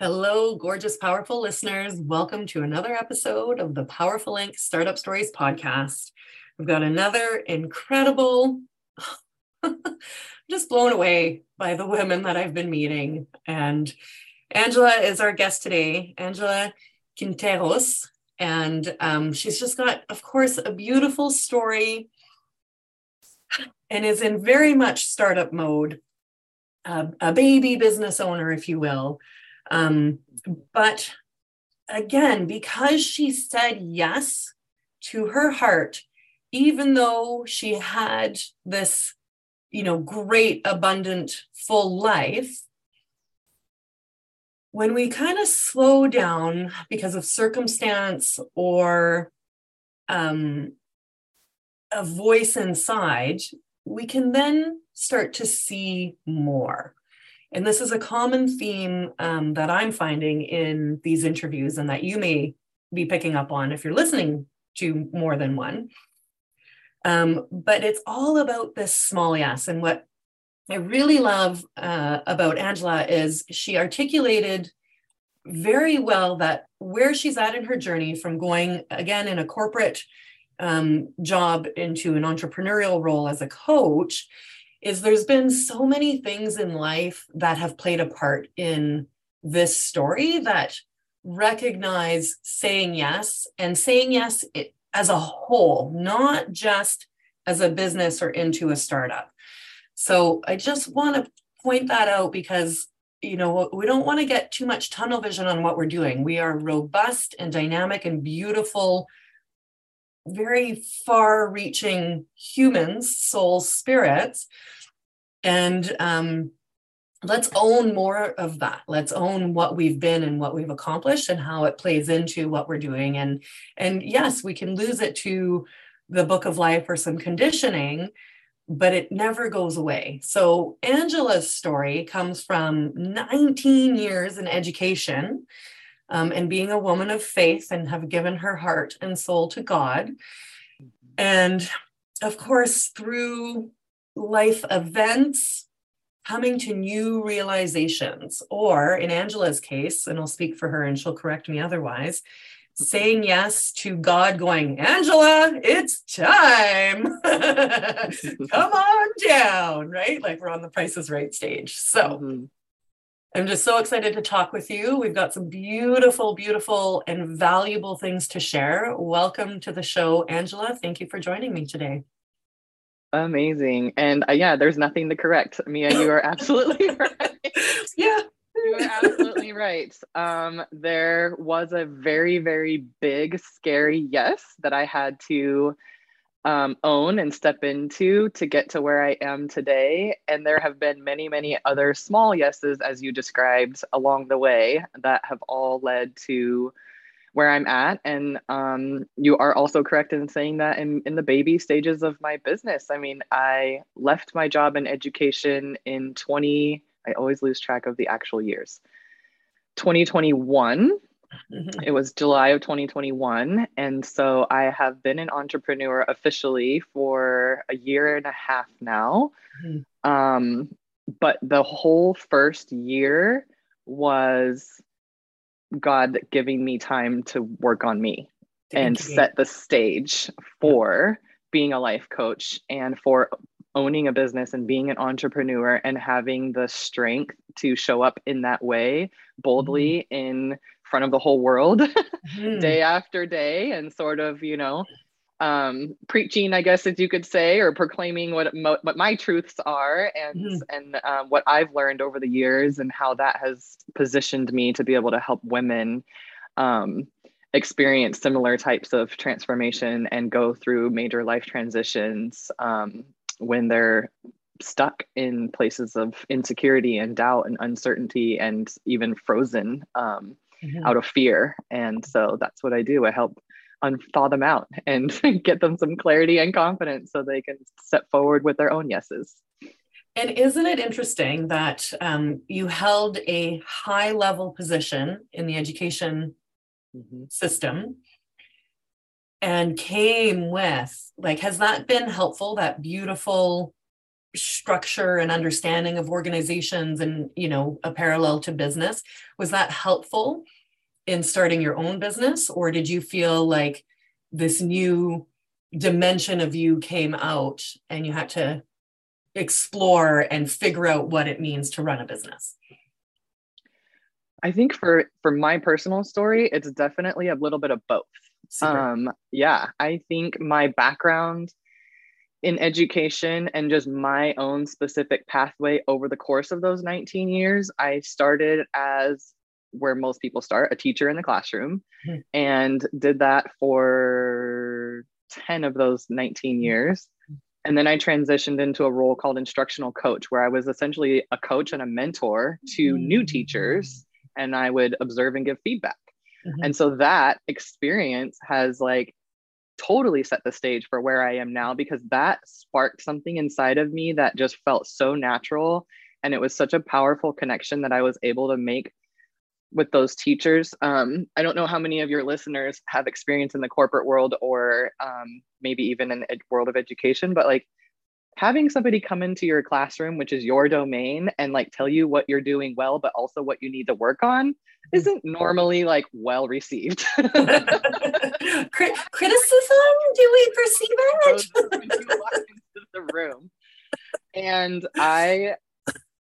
Hello, gorgeous, powerful listeners. Welcome to another episode of the Powerful Inc. Startup Stories podcast. We've got another incredible, just blown away by the women that I've been meeting. And Angela is our guest today, Angela Quinteros. And um, she's just got, of course, a beautiful story and is in very much startup mode, uh, a baby business owner, if you will um, but again, because she said yes to her heart, even though she had this, you know, great, abundant, full life, when we kind of slow down because of circumstance or um, a voice inside, we can then start to see more. And this is a common theme um, that I'm finding in these interviews, and that you may be picking up on if you're listening to more than one. Um, but it's all about this small yes. And what I really love uh, about Angela is she articulated very well that where she's at in her journey from going again in a corporate um, job into an entrepreneurial role as a coach is there's been so many things in life that have played a part in this story that recognize saying yes and saying yes as a whole, not just as a business or into a startup. So I just want to point that out because you know we don't want to get too much tunnel vision on what we're doing. We are robust and dynamic and beautiful very far reaching humans, souls, spirits. And um, let's own more of that. Let's own what we've been and what we've accomplished and how it plays into what we're doing. And, and yes, we can lose it to the book of life or some conditioning, but it never goes away. So Angela's story comes from 19 years in education um, and being a woman of faith and have given her heart and soul to God. And of course, through life events, coming to new realizations, or in Angela's case, and I'll speak for her and she'll correct me otherwise, saying yes to God, going, Angela, it's time. Come on down, right? Like we're on the Price is Right stage. So, mm-hmm. I'm just so excited to talk with you. We've got some beautiful, beautiful, and valuable things to share. Welcome to the show, Angela. Thank you for joining me today. Amazing. And uh, yeah, there's nothing to correct. Mia, you are absolutely right. yeah. You are absolutely right. Um, there was a very, very big, scary yes that I had to um, own and step into to get to where I am today. And there have been many, many other small yeses, as you described, along the way that have all led to where I'm at. And um, you are also correct in saying that in, in the baby stages of my business. I mean, I left my job in education in 20, I always lose track of the actual years. 2021 Mm-hmm. It was July of 2021. And so I have been an entrepreneur officially for a year and a half now. Mm-hmm. Um, but the whole first year was God giving me time to work on me Thank and you. set the stage for being a life coach and for owning a business and being an entrepreneur and having the strength to show up in that way boldly mm-hmm. in front of the whole world mm-hmm. day after day and sort of you know um, preaching i guess as you could say or proclaiming what mo- what my truths are and mm-hmm. and um, what i've learned over the years and how that has positioned me to be able to help women um, experience similar types of transformation and go through major life transitions um, when they're stuck in places of insecurity and doubt and uncertainty and even frozen um, mm-hmm. out of fear. And so that's what I do. I help unthaw them out and get them some clarity and confidence so they can step forward with their own yeses. And isn't it interesting that um, you held a high level position in the education mm-hmm. system and came with, like, has that been helpful? That beautiful structure and understanding of organizations and you know a parallel to business was that helpful in starting your own business? Or did you feel like this new dimension of you came out and you had to explore and figure out what it means to run a business? I think for for my personal story it's definitely a little bit of both. Super. um yeah i think my background in education and just my own specific pathway over the course of those 19 years i started as where most people start a teacher in the classroom mm-hmm. and did that for 10 of those 19 years and then I transitioned into a role called instructional coach, where I was essentially a coach and a mentor to mm-hmm. new teachers, and I would observe and give feedback. Mm-hmm. And so that experience has like totally set the stage for where I am now because that sparked something inside of me that just felt so natural. And it was such a powerful connection that I was able to make with those teachers. Um, I don't know how many of your listeners have experience in the corporate world or um, maybe even in the world of education, but like having somebody come into your classroom, which is your domain, and like tell you what you're doing well, but also what you need to work on, isn't normally like well received. criticism? Do we perceive it? the room. And I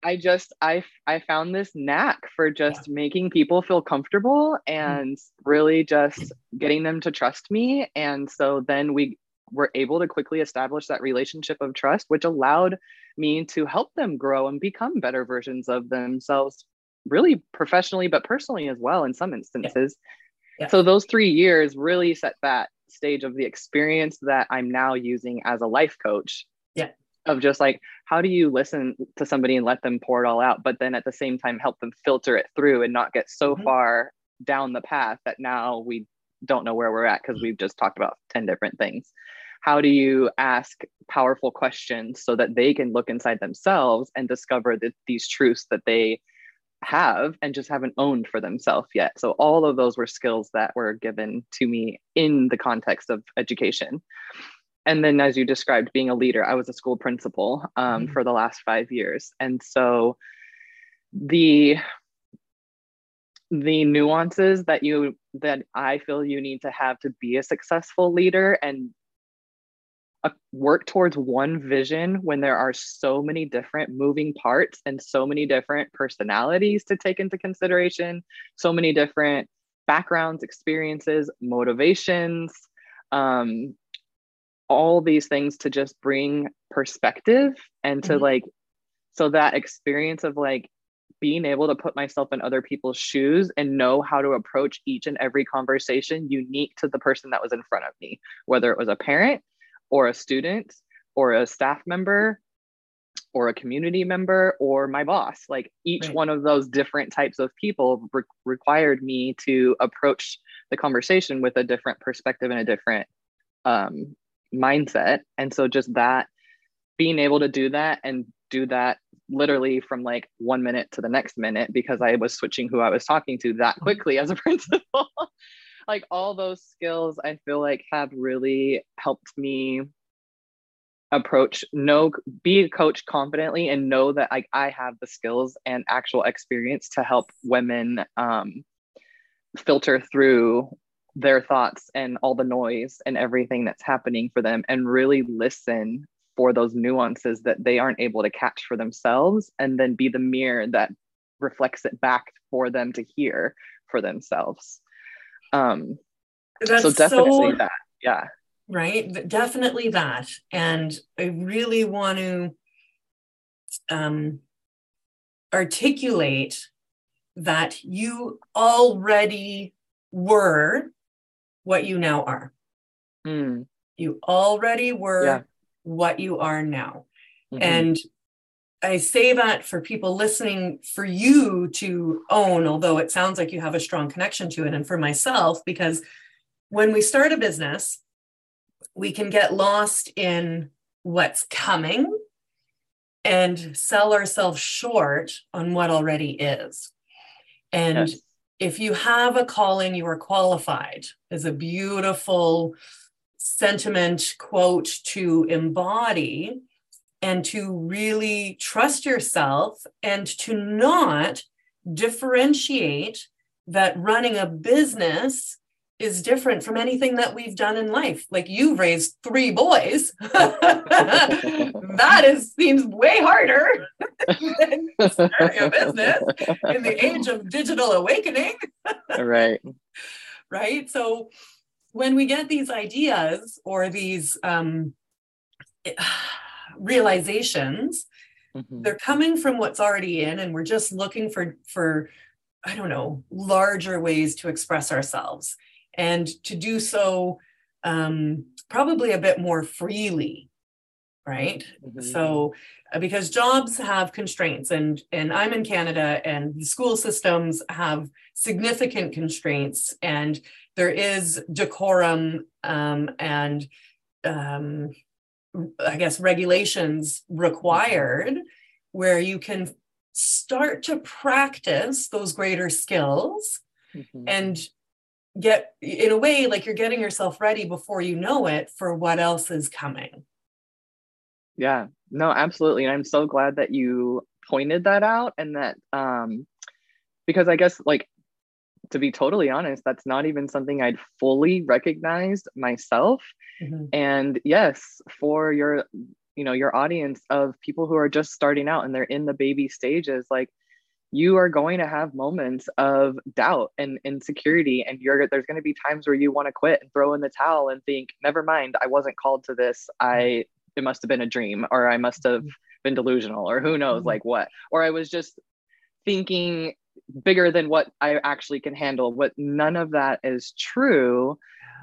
I just I I found this knack for just making people feel comfortable and really just getting them to trust me and so then we were able to quickly establish that relationship of trust which allowed me to help them grow and become better versions of themselves really professionally but personally as well in some instances. Yeah. Yeah. So those 3 years really set that stage of the experience that I'm now using as a life coach. Yeah of just like how do you listen to somebody and let them pour it all out but then at the same time help them filter it through and not get so mm-hmm. far down the path that now we don't know where we're at because we've just talked about 10 different things how do you ask powerful questions so that they can look inside themselves and discover that these truths that they have and just haven't owned for themselves yet. So all of those were skills that were given to me in the context of education. And then as you described being a leader i was a school principal um, mm-hmm. for the last five years. And so the the nuances that you that i feel you need to have to be a successful leader and uh, work towards one vision when there are so many different moving parts and so many different personalities to take into consideration so many different backgrounds experiences motivations um, all these things to just bring perspective and to mm-hmm. like so that experience of like being able to put myself in other people's shoes and know how to approach each and every conversation unique to the person that was in front of me whether it was a parent or a student or a staff member or a community member or my boss like each right. one of those different types of people re- required me to approach the conversation with a different perspective and a different um, mindset. And so just that being able to do that and do that literally from like one minute to the next minute because I was switching who I was talking to that mm-hmm. quickly as a principal. Like all those skills I feel like have really helped me approach know be a coach confidently and know that like I have the skills and actual experience to help women um filter through their thoughts and all the noise and everything that's happening for them and really listen for those nuances that they aren't able to catch for themselves and then be the mirror that reflects it back for them to hear for themselves um that's so definitely so, that yeah right definitely that and i really want to um articulate that you already were what you now are. Mm. You already were yeah. what you are now. Mm-hmm. And I say that for people listening, for you to own, although it sounds like you have a strong connection to it, and for myself, because when we start a business, we can get lost in what's coming and sell ourselves short on what already is. And yes if you have a calling, you are qualified is a beautiful sentiment quote to embody. And to really trust yourself and to not differentiate that running a business is different from anything that we've done in life. Like you raised three boys. that is seems way harder than starting a business in the age of digital awakening. right. Right. So when we get these ideas or these um, realizations, mm-hmm. they're coming from what's already in, and we're just looking for for I don't know larger ways to express ourselves and to do so um, probably a bit more freely right mm-hmm. so uh, because jobs have constraints and and i'm in canada and the school systems have significant constraints and there is decorum um, and um, i guess regulations required where you can start to practice those greater skills mm-hmm. and get in a way like you're getting yourself ready before you know it for what else is coming. Yeah. No absolutely. And i'm so glad that you pointed that out and that um because i guess like to be totally honest that's not even something i'd fully recognized myself mm-hmm. and yes for your you know your audience of people who are just starting out and they're in the baby stages like you are going to have moments of doubt and insecurity and you're there's going to be times where you want to quit and throw in the towel and think never mind i wasn't called to this i it must have been a dream or i must have been delusional or who knows mm-hmm. like what or i was just thinking bigger than what i actually can handle what none of that is true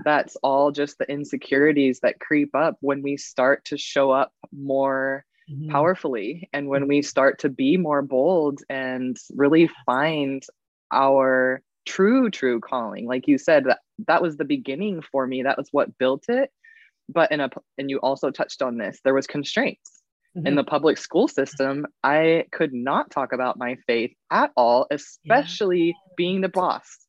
that's all just the insecurities that creep up when we start to show up more mm-hmm. powerfully. And when we start to be more bold and really find our true, true calling, like you said, that, that was the beginning for me. That was what built it. But in a, and you also touched on this, there was constraints. Mm-hmm. In the public school system, I could not talk about my faith at all, especially yeah. being the boss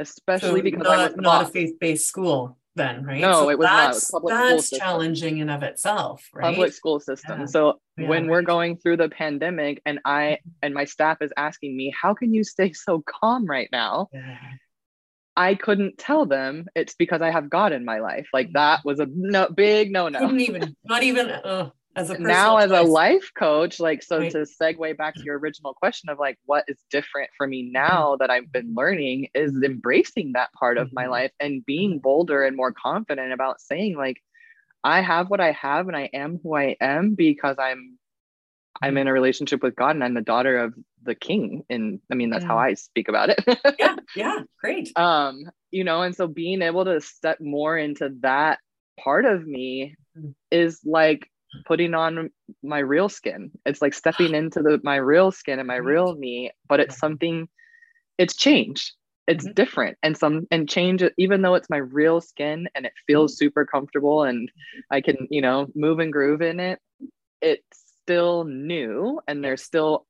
especially so because not, I was not a faith-based school then, right? No, so it was not. It was public that's challenging in of itself, right? Public school system. Yeah. So yeah. when we're going through the pandemic and I mm-hmm. and my staff is asking me, how can you stay so calm right now? Yeah. I couldn't tell them it's because I have God in my life. Like mm-hmm. that was a no big no no. Couldn't even not even uh, as a now as a life coach like so right. to segue back to your original question of like what is different for me mm-hmm. now that i've been learning is embracing that part of my mm-hmm. life and being bolder and more confident about saying like i have what i have and i am who i am because i'm i'm in a relationship with god and i'm the daughter of the king and i mean that's how i speak about it yeah yeah great um you know and so being able to step more into that part of me mm. is like putting on my real skin. It's like stepping into the my real skin and my real me, but it's something it's change. It's mm-hmm. different and some and change even though it's my real skin and it feels mm-hmm. super comfortable and I can, you know, move and groove in it, it's still new and there's still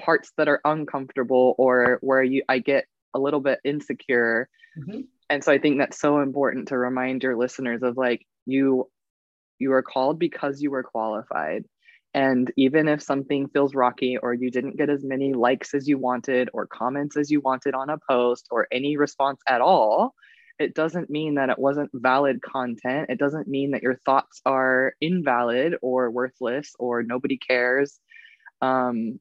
parts that are uncomfortable or where you I get a little bit insecure. Mm-hmm. And so I think that's so important to remind your listeners of like you you are called because you were qualified. And even if something feels rocky or you didn't get as many likes as you wanted or comments as you wanted on a post or any response at all, it doesn't mean that it wasn't valid content. It doesn't mean that your thoughts are invalid or worthless or nobody cares. Um,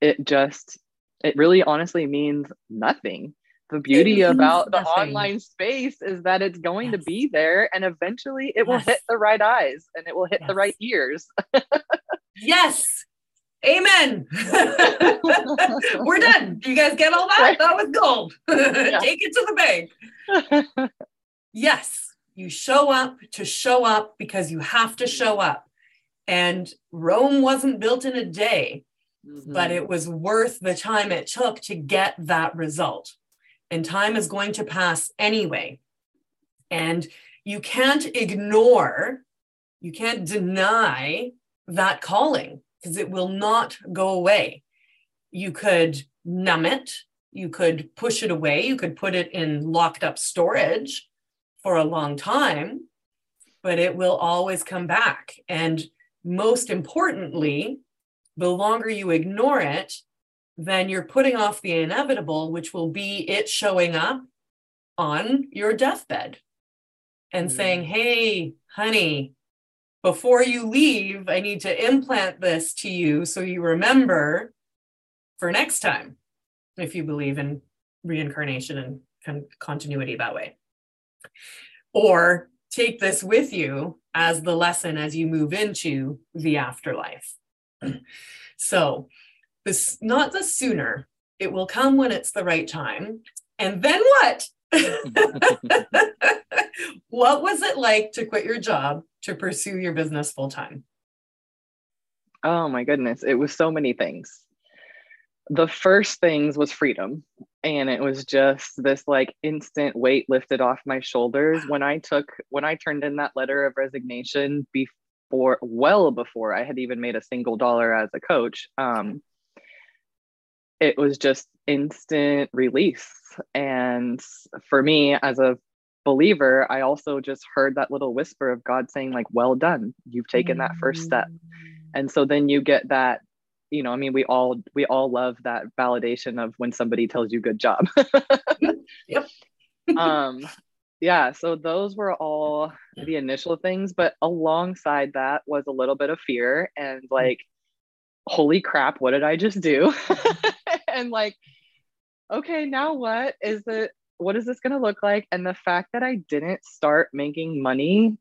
it just, it really honestly means nothing the beauty about the online space is that it's going yes. to be there and eventually it yes. will hit the right eyes and it will hit yes. the right ears. yes. Amen. We're done. You guys get all that? Right. That was gold. Take it to the bank. yes, you show up to show up because you have to show up. And Rome wasn't built in a day, mm-hmm. but it was worth the time it took to get that result and time is going to pass anyway. And you can't ignore, you can't deny that calling because it will not go away. You could numb it, you could push it away, you could put it in locked up storage for a long time, but it will always come back. And most importantly, the longer you ignore it, then you're putting off the inevitable, which will be it showing up on your deathbed and mm-hmm. saying, Hey, honey, before you leave, I need to implant this to you so you remember for next time, if you believe in reincarnation and con- continuity that way. Or take this with you as the lesson as you move into the afterlife. so, not the sooner, it will come when it's the right time. And then what? what was it like to quit your job to pursue your business full time? Oh my goodness, it was so many things. The first things was freedom. And it was just this like instant weight lifted off my shoulders when I took, when I turned in that letter of resignation before, well before I had even made a single dollar as a coach. Um, it was just instant release. And for me, as a believer, I also just heard that little whisper of God saying, like, well done, you've taken that first step. Mm. And so then you get that, you know, I mean, we all we all love that validation of when somebody tells you good job. yep. um yeah, so those were all the initial things, but alongside that was a little bit of fear and like, holy crap, what did I just do? and like, okay, now what is it? What is this going to look like? And the fact that I didn't start making money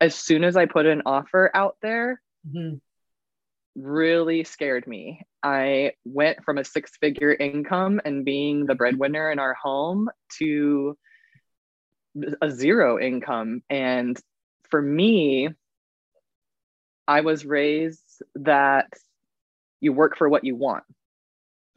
as soon as I put an offer out there mm-hmm. really scared me. I went from a six figure income and being the breadwinner in our home to a zero income. And for me, I was raised that you work for what you want.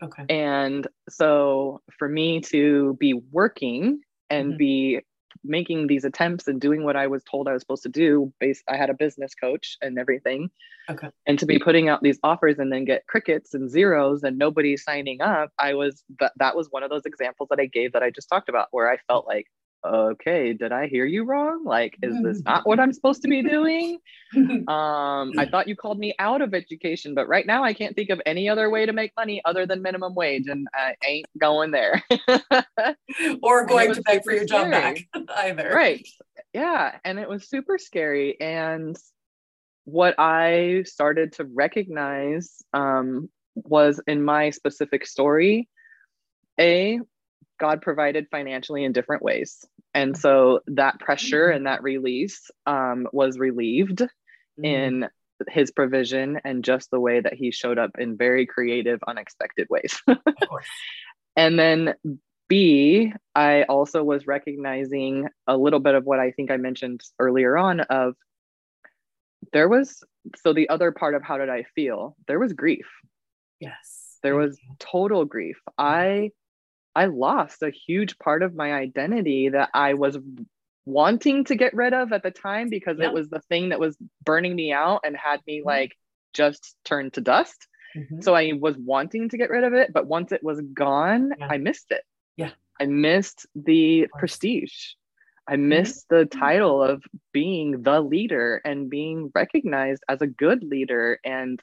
Okay. And so for me to be working and mm-hmm. be making these attempts and doing what I was told I was supposed to do, based I had a business coach and everything. Okay. And to be putting out these offers and then get crickets and zeros and nobody signing up, I was that that was one of those examples that I gave that I just talked about where I felt like okay, did I hear you wrong? Like, is this not what I'm supposed to be doing? Um, I thought you called me out of education, but right now I can't think of any other way to make money other than minimum wage, and I ain't going there. or going to beg for your job back either. Right. Yeah. And it was super scary. And what I started to recognize um, was in my specific story, A, God provided financially in different ways. And so that pressure mm-hmm. and that release um, was relieved mm-hmm. in his provision and just the way that he showed up in very creative, unexpected ways. and then B, I also was recognizing a little bit of what I think I mentioned earlier on of there was so the other part of how did I feel? There was grief. Yes. There was total grief. I I lost a huge part of my identity that I was wanting to get rid of at the time because yep. it was the thing that was burning me out and had me mm-hmm. like just turned to dust. Mm-hmm. So I was wanting to get rid of it, but once it was gone, yeah. I missed it. Yeah. I missed the prestige. I mm-hmm. missed mm-hmm. the title of being the leader and being recognized as a good leader and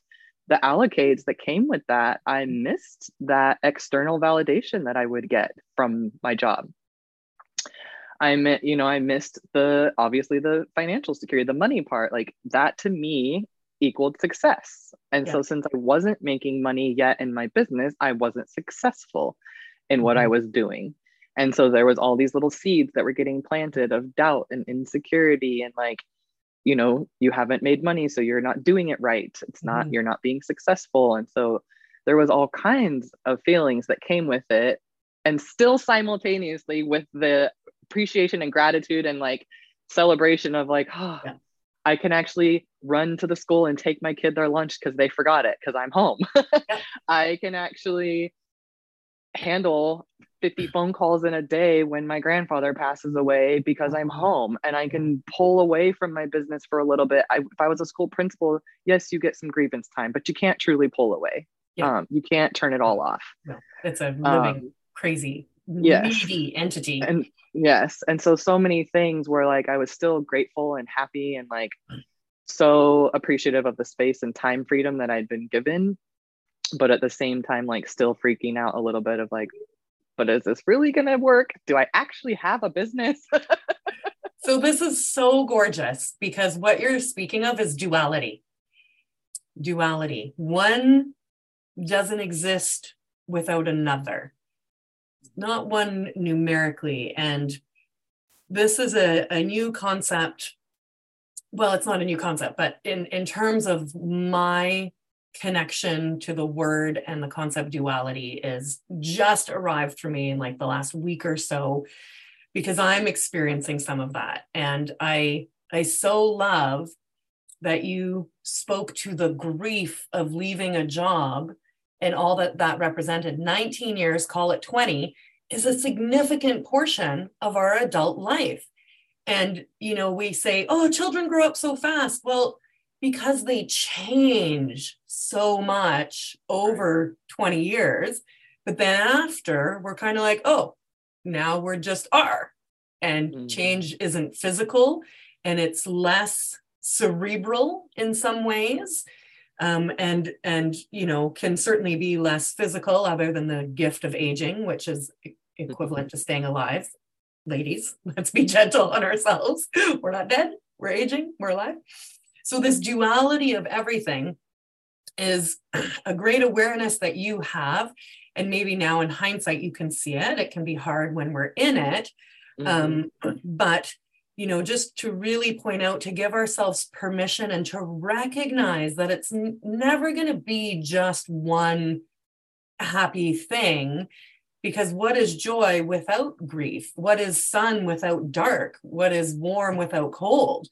the allocates that came with that, I missed that external validation that I would get from my job. I meant, you know, I missed the obviously the financial security, the money part. Like that to me equaled success. And yeah. so since I wasn't making money yet in my business, I wasn't successful in what mm-hmm. I was doing. And so there was all these little seeds that were getting planted of doubt and insecurity and like you know you haven't made money so you're not doing it right it's not mm-hmm. you're not being successful and so there was all kinds of feelings that came with it and still simultaneously with the appreciation and gratitude and like celebration of like oh yeah. i can actually run to the school and take my kid their lunch because they forgot it because i'm home yeah. i can actually handle 50 phone calls in a day when my grandfather passes away because I'm mm-hmm. home and I can pull away from my business for a little bit. I, if I was a school principal, yes, you get some grievance time, but you can't truly pull away. Yeah. Um, you can't turn it all off. No, it's a living, um, crazy, yes. needy entity. And yes. And so, so many things where like I was still grateful and happy and like so appreciative of the space and time freedom that I'd been given, but at the same time, like still freaking out a little bit of like, but is this really going to work? Do I actually have a business? so, this is so gorgeous because what you're speaking of is duality. Duality. One doesn't exist without another, not one numerically. And this is a, a new concept. Well, it's not a new concept, but in, in terms of my connection to the word and the concept duality is just arrived for me in like the last week or so because I'm experiencing some of that. And I I so love that you spoke to the grief of leaving a job and all that that represented. 19 years call it 20 is a significant portion of our adult life. And you know we say oh children grow up so fast. Well because they change so much over 20 years but then after we're kind of like oh now we're just are and mm-hmm. change isn't physical and it's less cerebral in some ways um, and and you know can certainly be less physical other than the gift of aging which is equivalent to staying alive. Ladies let's be gentle on ourselves. We're not dead we're aging we're alive so this duality of everything is a great awareness that you have and maybe now in hindsight you can see it it can be hard when we're in it mm-hmm. um, but you know, just to really point out, to give ourselves permission and to recognize that it's n- never going to be just one happy thing. Because what is joy without grief? What is sun without dark? What is warm without cold?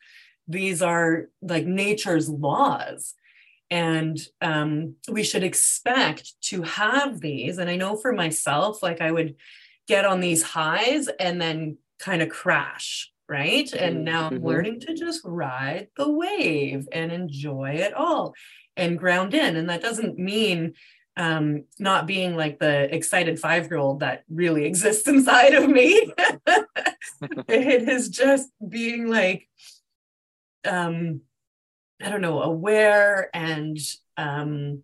These are like nature's laws. And um, we should expect to have these. And I know for myself, like I would get on these highs and then kind of crash right? And mm-hmm. now I'm mm-hmm. learning to just ride the wave and enjoy it all and ground in. And that doesn't mean um, not being like the excited five year old that really exists inside of me. it is just being like, um, I don't know, aware and um,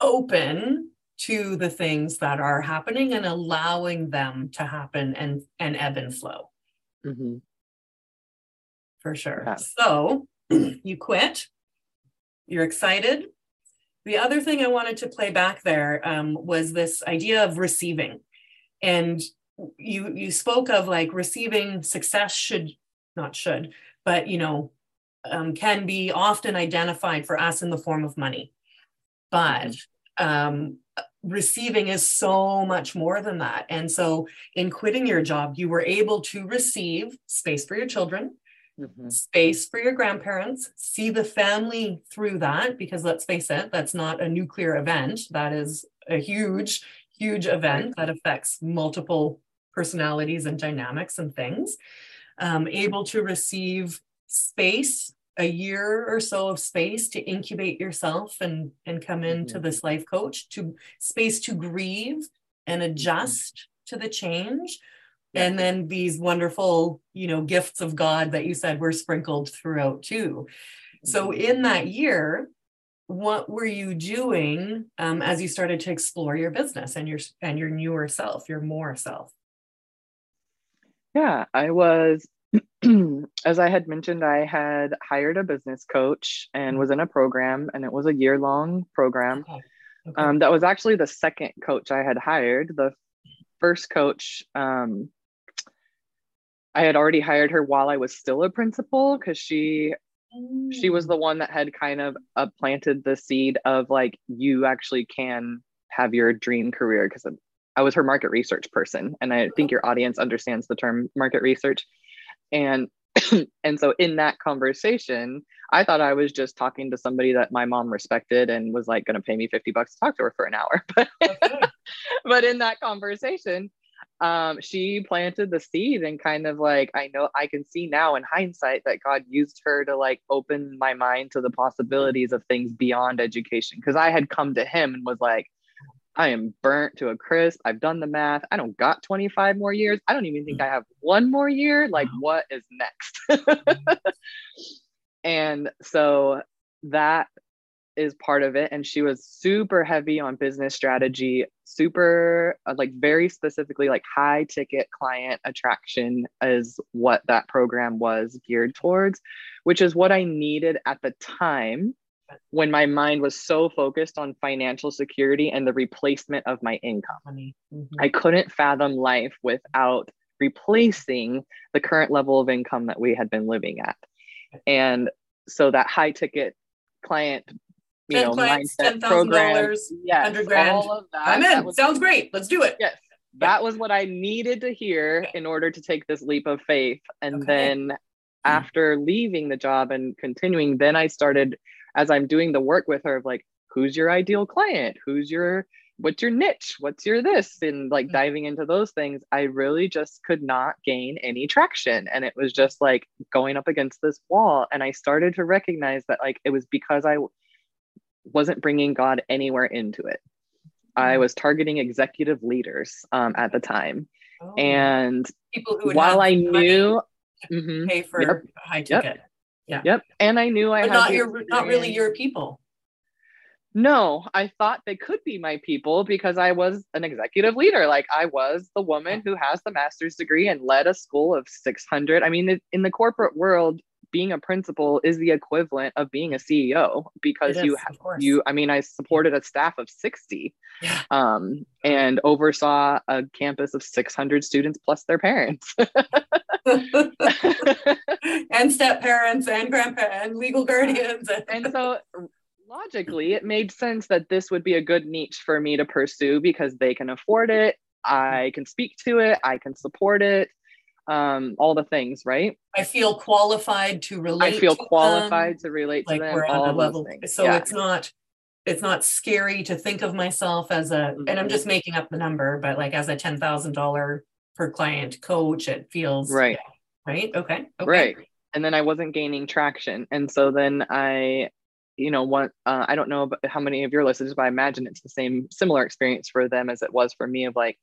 open to the things that are happening and allowing them to happen and and ebb and flow. Mm-hmm for sure. Yeah. So you quit. You're excited. The other thing I wanted to play back there um, was this idea of receiving, and you you spoke of like receiving success should not should, but you know um, can be often identified for us in the form of money, but um, receiving is so much more than that. And so, in quitting your job, you were able to receive space for your children, mm-hmm. space for your grandparents, see the family through that, because let's face it, that's not a nuclear event. That is a huge, huge event that affects multiple personalities and dynamics and things. Um, able to receive space a year or so of space to incubate yourself and and come into mm-hmm. this life coach to space to grieve and mm-hmm. adjust mm-hmm. to the change and then these wonderful you know gifts of god that you said were sprinkled throughout too so mm-hmm. in that year what were you doing um, as you started to explore your business and your and your newer self your more self yeah i was as i had mentioned i had hired a business coach and was in a program and it was a year long program okay. Okay. Um, that was actually the second coach i had hired the first coach um, I had already hired her while I was still a principal because she she was the one that had kind of uh, planted the seed of like you actually can have your dream career because I was her market research person and I think your audience understands the term market research and and so in that conversation I thought I was just talking to somebody that my mom respected and was like going to pay me 50 bucks to talk to her for an hour. But but in that conversation um, she planted the seed and kind of like I know I can see now in hindsight that God used her to like open my mind to the possibilities of things beyond education. Because I had come to him and was like I am burnt to a crisp. I've done the math. I don't got 25 more years. I don't even think I have one more year. Like, what is next? and so that is part of it and she was super heavy on business strategy super uh, like very specifically like high ticket client attraction is what that program was geared towards which is what i needed at the time when my mind was so focused on financial security and the replacement of my income mm-hmm. i couldn't fathom life without replacing the current level of income that we had been living at and so that high ticket client you know, clients, mindset program. Yes, grand. All of that. I'm in. Was, Sounds great. Let's do it. Yes. That was what I needed to hear in order to take this leap of faith. And okay. then after leaving the job and continuing, then I started as I'm doing the work with her of like, who's your ideal client? Who's your what's your niche? What's your this? And like mm-hmm. diving into those things, I really just could not gain any traction. And it was just like going up against this wall. And I started to recognize that like it was because I wasn't bringing God anywhere into it. I mm. was targeting executive leaders um, at the time. Oh. And people who while I knew mm-hmm, pay for yep, high ticket. Yep, yeah. Yep. And I knew I but had not your not really your people. No, I thought they could be my people because I was an executive leader. Like I was the woman who has the master's degree and led a school of 600. I mean, in the corporate world, being a principal is the equivalent of being a CEO because is, you you I mean I supported a staff of 60 yeah. um, and oversaw a campus of 600 students plus their parents and step parents and grandpa and legal guardians and so logically it made sense that this would be a good niche for me to pursue because they can afford it I can speak to it I can support it um, all the things, right? I feel qualified to relate. I feel qualified them, to relate to like them. We're on a level, things. so yeah. it's not it's not scary to think of myself as a, and I'm mm-hmm. just making up the number, but like as a ten thousand dollar per client coach, it feels right. Right. Okay. Okay. Right. And then I wasn't gaining traction, and so then I you know what uh, i don't know how many of your listeners but i imagine it's the same similar experience for them as it was for me of like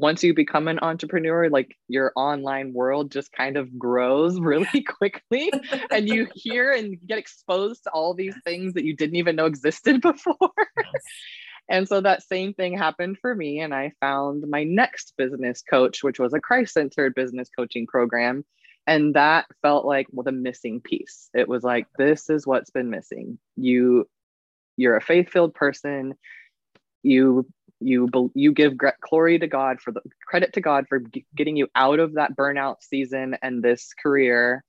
once you become an entrepreneur, like your online world just kind of grows really quickly. and you hear and get exposed to all these things that you didn't even know existed before. And so that same thing happened for me. And I found my next business coach, which was a Christ centered business coaching program. And that felt like well, the missing piece. It was like, this is what's been missing. You, you're a faith filled person. You you you give glory to God for the credit to God for getting you out of that burnout season and this career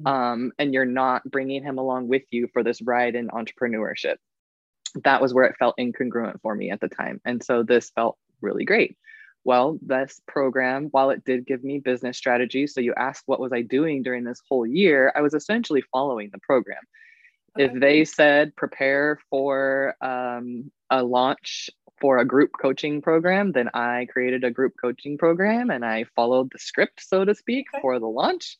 mm-hmm. um, and you're not bringing him along with you for this ride in entrepreneurship that was where it felt incongruent for me at the time and so this felt really great well this program while it did give me business strategy so you asked what was i doing during this whole year i was essentially following the program okay. if they said prepare for um, a launch for a group coaching program, then I created a group coaching program and I followed the script, so to speak, okay. for the launch.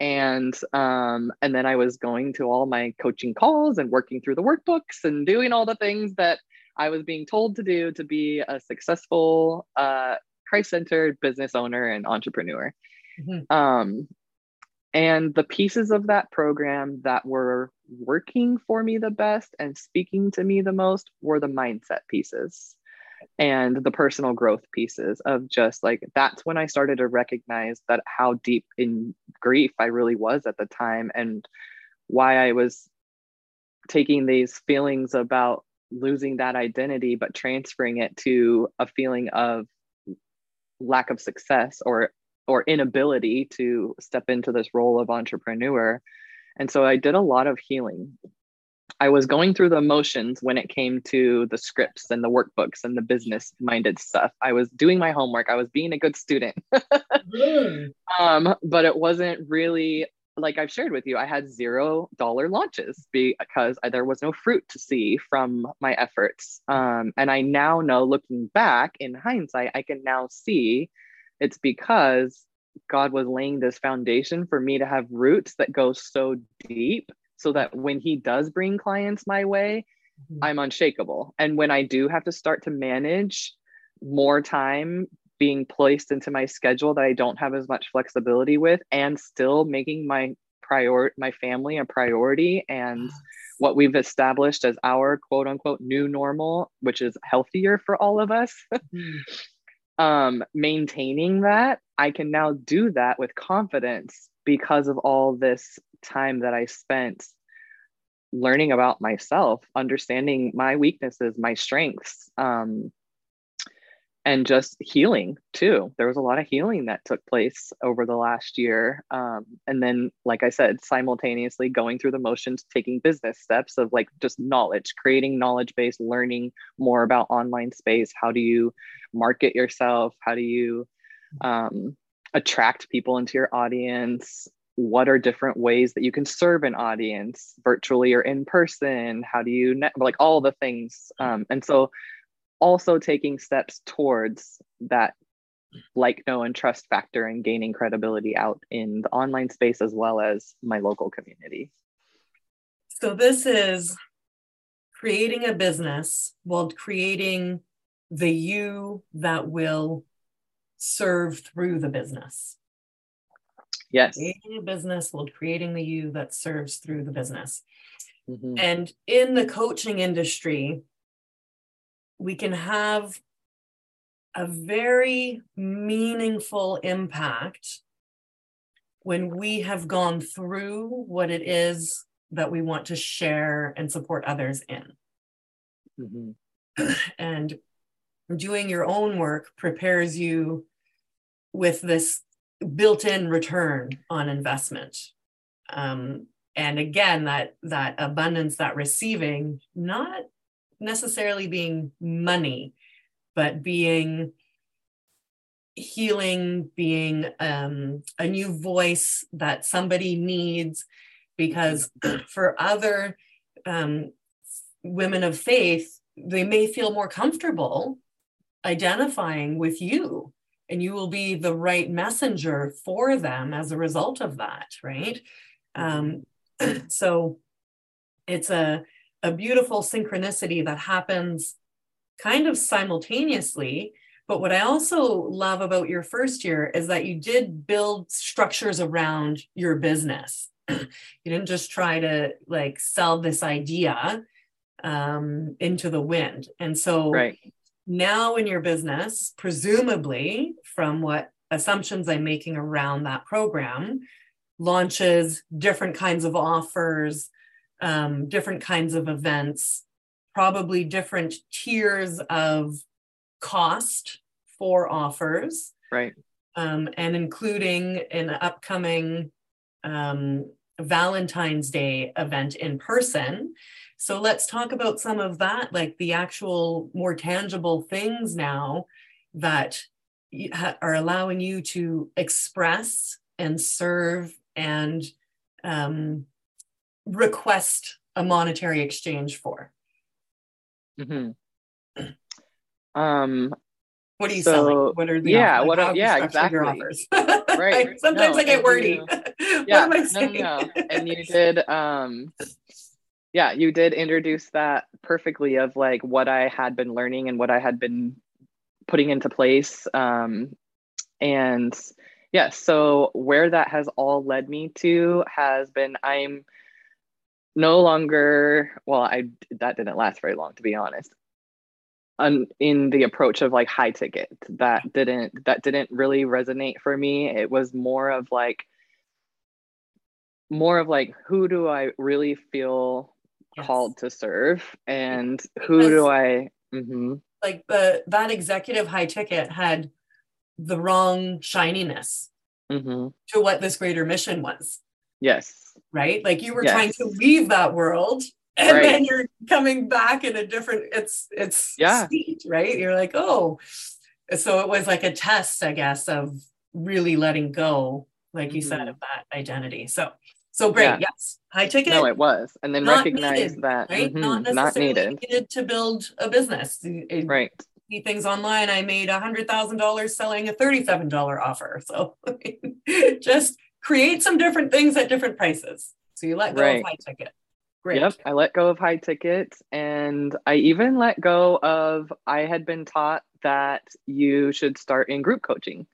And um, and then I was going to all my coaching calls and working through the workbooks and doing all the things that I was being told to do to be a successful uh, Christ-centered business owner and entrepreneur. Mm-hmm. Um, and the pieces of that program that were working for me the best and speaking to me the most were the mindset pieces and the personal growth pieces of just like that's when I started to recognize that how deep in grief I really was at the time and why I was taking these feelings about losing that identity but transferring it to a feeling of lack of success or or inability to step into this role of entrepreneur and so I did a lot of healing. I was going through the motions when it came to the scripts and the workbooks and the business minded stuff. I was doing my homework, I was being a good student. mm. um, but it wasn't really like I've shared with you, I had zero dollar launches because there was no fruit to see from my efforts. Um, and I now know, looking back in hindsight, I can now see it's because God was laying this foundation for me to have roots that go so deep so that when He does bring clients my way, mm-hmm. I'm unshakable. And when I do have to start to manage more time being placed into my schedule that I don't have as much flexibility with and still making my prior my family a priority and what we've established as our quote unquote new normal, which is healthier for all of us. mm. um, maintaining that, I can now do that with confidence because of all this time that I spent learning about myself, understanding my weaknesses, my strengths, um, and just healing too. There was a lot of healing that took place over the last year. Um, and then, like I said, simultaneously going through the motions, taking business steps of like just knowledge, creating knowledge base, learning more about online space. How do you market yourself? How do you um, attract people into your audience? What are different ways that you can serve an audience virtually or in person? How do you net like all the things? Um, and so also taking steps towards that like know and trust factor and gaining credibility out in the online space as well as my local community so this is creating a business while creating the you that will serve through the business yes creating a business while creating the you that serves through the business mm-hmm. and in the coaching industry we can have a very meaningful impact when we have gone through what it is that we want to share and support others in. Mm-hmm. And doing your own work prepares you with this built in return on investment. Um, and again, that that abundance, that receiving, not necessarily being money, but being healing, being um, a new voice that somebody needs. Because for other um, women of faith, they may feel more comfortable identifying with you and you will be the right messenger for them as a result of that right um, so it's a a beautiful synchronicity that happens kind of simultaneously. But what I also love about your first year is that you did build structures around your business. you didn't just try to like sell this idea um, into the wind. And so right. Now in your business, presumably from what assumptions I'm making around that program, launches different kinds of offers, um, different kinds of events, probably different tiers of cost for offers. Right. Um, and including an upcoming um, Valentine's Day event in person. So let's talk about some of that, like the actual more tangible things now that are allowing you to express and serve and um, request a monetary exchange for? Mm-hmm. Um, what are you so, selling? What are the yeah? What? Are, yeah, exactly. Your offers? right. Sometimes no, I get wordy. You, yeah. no, no. And you did. Um, yeah, you did introduce that perfectly of like what I had been learning and what I had been putting into place. Um, and yeah, so where that has all led me to has been I'm no longer well i that didn't last very long to be honest in the approach of like high ticket that didn't that didn't really resonate for me it was more of like more of like who do i really feel yes. called to serve and who because, do i mm-hmm. like the that executive high ticket had the wrong shininess mm-hmm. to what this greater mission was yes right? Like you were yes. trying to leave that world and right. then you're coming back in a different it's it's yeah sweet, right? You're like, oh. So it was like a test, I guess, of really letting go, like mm-hmm. you said, mm-hmm. of that identity. So so great, yeah. yes. High ticket. No, it was. And then recognize needed, that right? Mm-hmm, not not needed. needed to build a business. It, right see things online. I made a hundred thousand dollars selling a thirty-seven dollar offer. So just create some different things at different prices. So you let go right. of high ticket. Great. Yep, I let go of high ticket and I even let go of I had been taught that you should start in group coaching.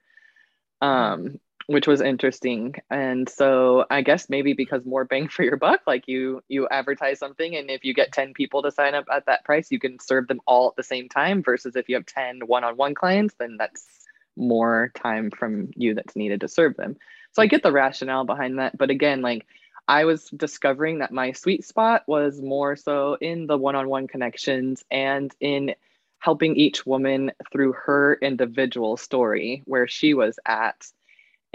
Um which was interesting. And so i guess maybe because more bang for your buck like you you advertise something and if you get 10 people to sign up at that price you can serve them all at the same time versus if you have 10 one-on-one clients then that's more time from you that's needed to serve them. So i get the rationale behind that but again like i was discovering that my sweet spot was more so in the one-on-one connections and in helping each woman through her individual story where she was at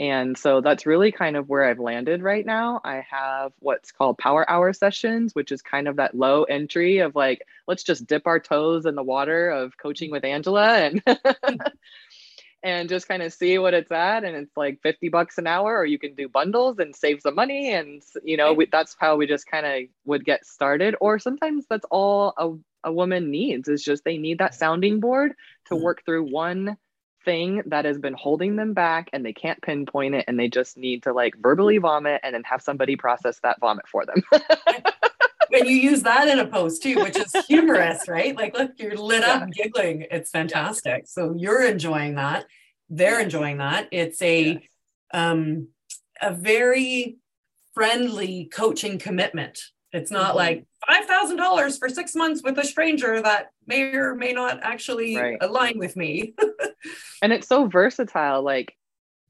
and so that's really kind of where I've landed right now. I have what's called power hour sessions, which is kind of that low entry of like, let's just dip our toes in the water of coaching with Angela and and just kind of see what it's at. And it's like 50 bucks an hour, or you can do bundles and save some money. And, you know, we, that's how we just kind of would get started. Or sometimes that's all a, a woman needs is just they need that sounding board to mm-hmm. work through one thing that has been holding them back and they can't pinpoint it and they just need to like verbally vomit and then have somebody process that vomit for them. and you use that in a post too, which is humorous, right? Like, look, you're lit yeah. up giggling. It's fantastic. Yeah. So you're enjoying that. They're enjoying that. It's a um a very friendly coaching commitment. It's not mm-hmm. like $5,000 for six months with a stranger that may or may not actually right. align with me. and it's so versatile. Like,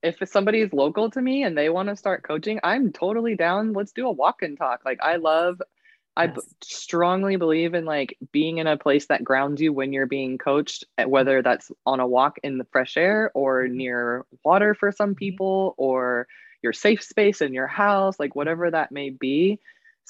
if somebody is local to me and they want to start coaching, I'm totally down. Let's do a walk and talk. Like, I love, I b- strongly believe in like being in a place that grounds you when you're being coached, eh, whether that's on a walk in the fresh air or mm-hmm. near water for some mm-hmm. people or your safe space in your house, like whatever that may be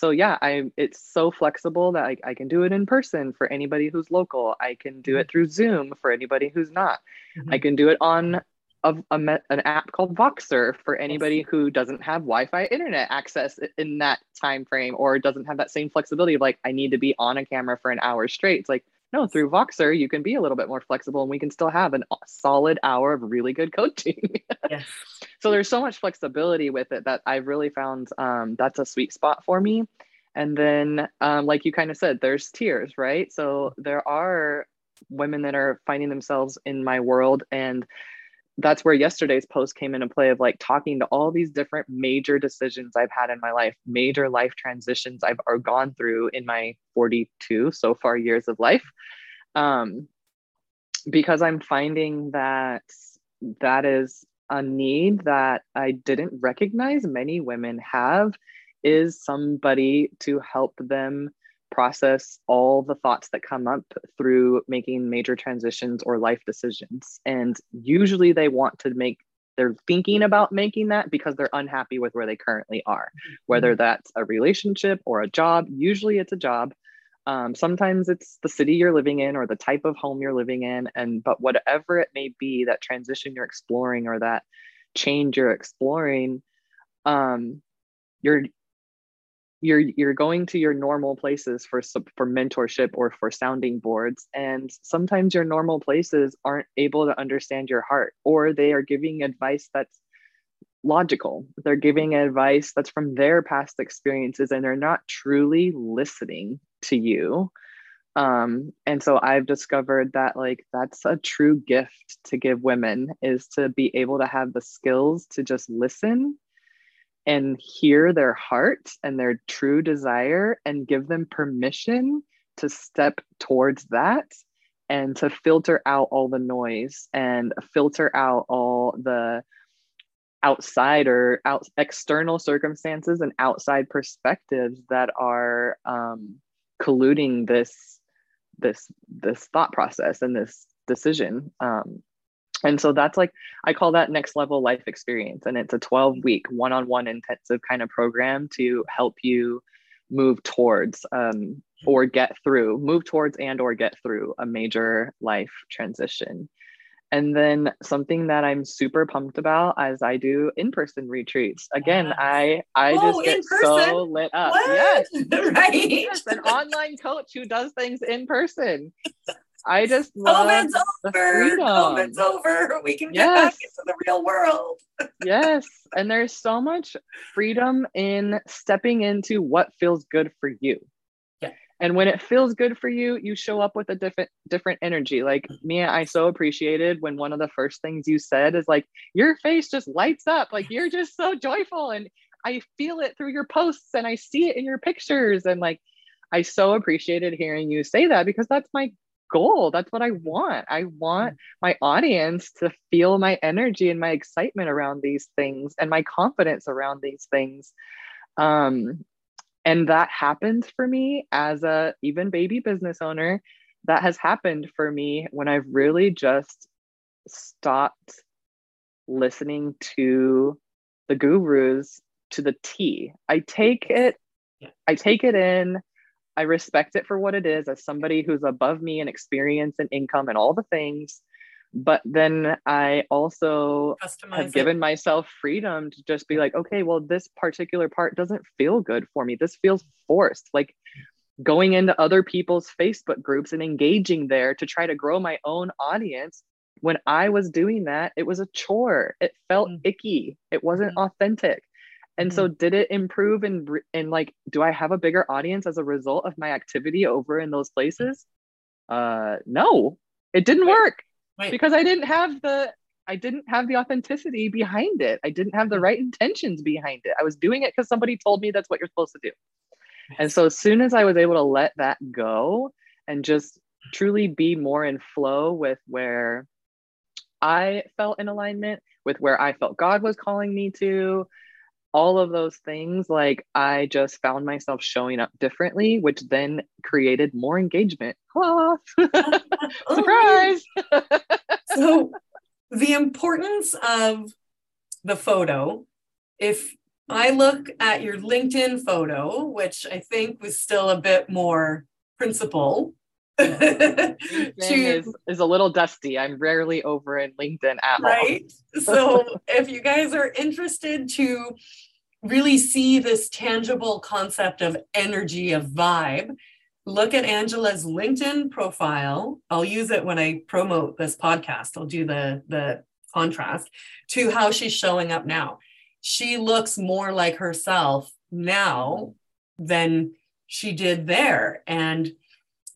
so yeah i it's so flexible that I, I can do it in person for anybody who's local i can do it mm-hmm. through zoom for anybody who's not mm-hmm. i can do it on a, a, an app called voxer for anybody who doesn't have wi-fi internet access in that time frame or doesn't have that same flexibility of like i need to be on a camera for an hour straight it's like no, through Voxer, you can be a little bit more flexible and we can still have a solid hour of really good coaching. yes. So there's so much flexibility with it that I've really found um, that's a sweet spot for me. And then, um, like you kind of said, there's tiers, right? So there are women that are finding themselves in my world and that's where yesterday's post came into play of like talking to all these different major decisions I've had in my life, major life transitions I've are gone through in my 42 so far years of life. Um, because I'm finding that that is a need that I didn't recognize many women have is somebody to help them process all the thoughts that come up through making major transitions or life decisions. And usually they want to make, they're thinking about making that because they're unhappy with where they currently are, whether mm-hmm. that's a relationship or a job. Usually it's a job. Um, sometimes it's the city you're living in or the type of home you're living in. And, but whatever it may be, that transition you're exploring or that change you're exploring, um, you're you're you're going to your normal places for for mentorship or for sounding boards and sometimes your normal places aren't able to understand your heart or they are giving advice that's logical. They're giving advice that's from their past experiences and they're not truly listening to you. Um and so i've discovered that like that's a true gift to give women is to be able to have the skills to just listen and hear their heart and their true desire and give them permission to step towards that and to filter out all the noise and filter out all the outside or out external circumstances and outside perspectives that are um, colluding this this this thought process and this decision um, and so that's like, I call that next level life experience. And it's a 12 week one on one intensive kind of program to help you move towards um, or get through, move towards and or get through a major life transition. And then something that I'm super pumped about as I do in-person retreats. Again, yes. I I oh, just get so lit up. What? Yes. right. Yes, an online coach who does things in person. I just love COVID's over. COVID's over. We can get yes. back into the real world. yes. And there's so much freedom in stepping into what feels good for you. Yeah. and when it feels good for you you show up with a different different energy like mia i so appreciated when one of the first things you said is like your face just lights up like you're just so joyful and i feel it through your posts and i see it in your pictures and like i so appreciated hearing you say that because that's my goal. That's what i want. I want my audience to feel my energy and my excitement around these things and my confidence around these things. Um and that happened for me as a even baby business owner. That has happened for me when i've really just stopped listening to the gurus to the t. I take it i take it in i respect it for what it is as somebody who's above me in experience and income and all the things. But then i also Customize have given myself freedom to just be like okay well this particular part doesn't feel good for me. This feels forced. Like going into other people's facebook groups and engaging there to try to grow my own audience. When i was doing that it was a chore. It felt mm-hmm. icky. It wasn't mm-hmm. authentic and mm-hmm. so did it improve and and like do i have a bigger audience as a result of my activity over in those places uh no it didn't work Right. Because I didn't have the I didn't have the authenticity behind it. I didn't have the right intentions behind it. I was doing it because somebody told me that's what you're supposed to do. And so as soon as I was able to let that go and just truly be more in flow with where I felt in alignment, with where I felt God was calling me to, all of those things, like I just found myself showing up differently, which then created more engagement. Ah, surprise! so, the importance of the photo, if I look at your LinkedIn photo, which I think was still a bit more principal. to, is, is a little dusty. I'm rarely over in LinkedIn at right? all. so if you guys are interested to really see this tangible concept of energy, of vibe, look at Angela's LinkedIn profile. I'll use it when I promote this podcast. I'll do the the contrast to how she's showing up now. She looks more like herself now than she did there and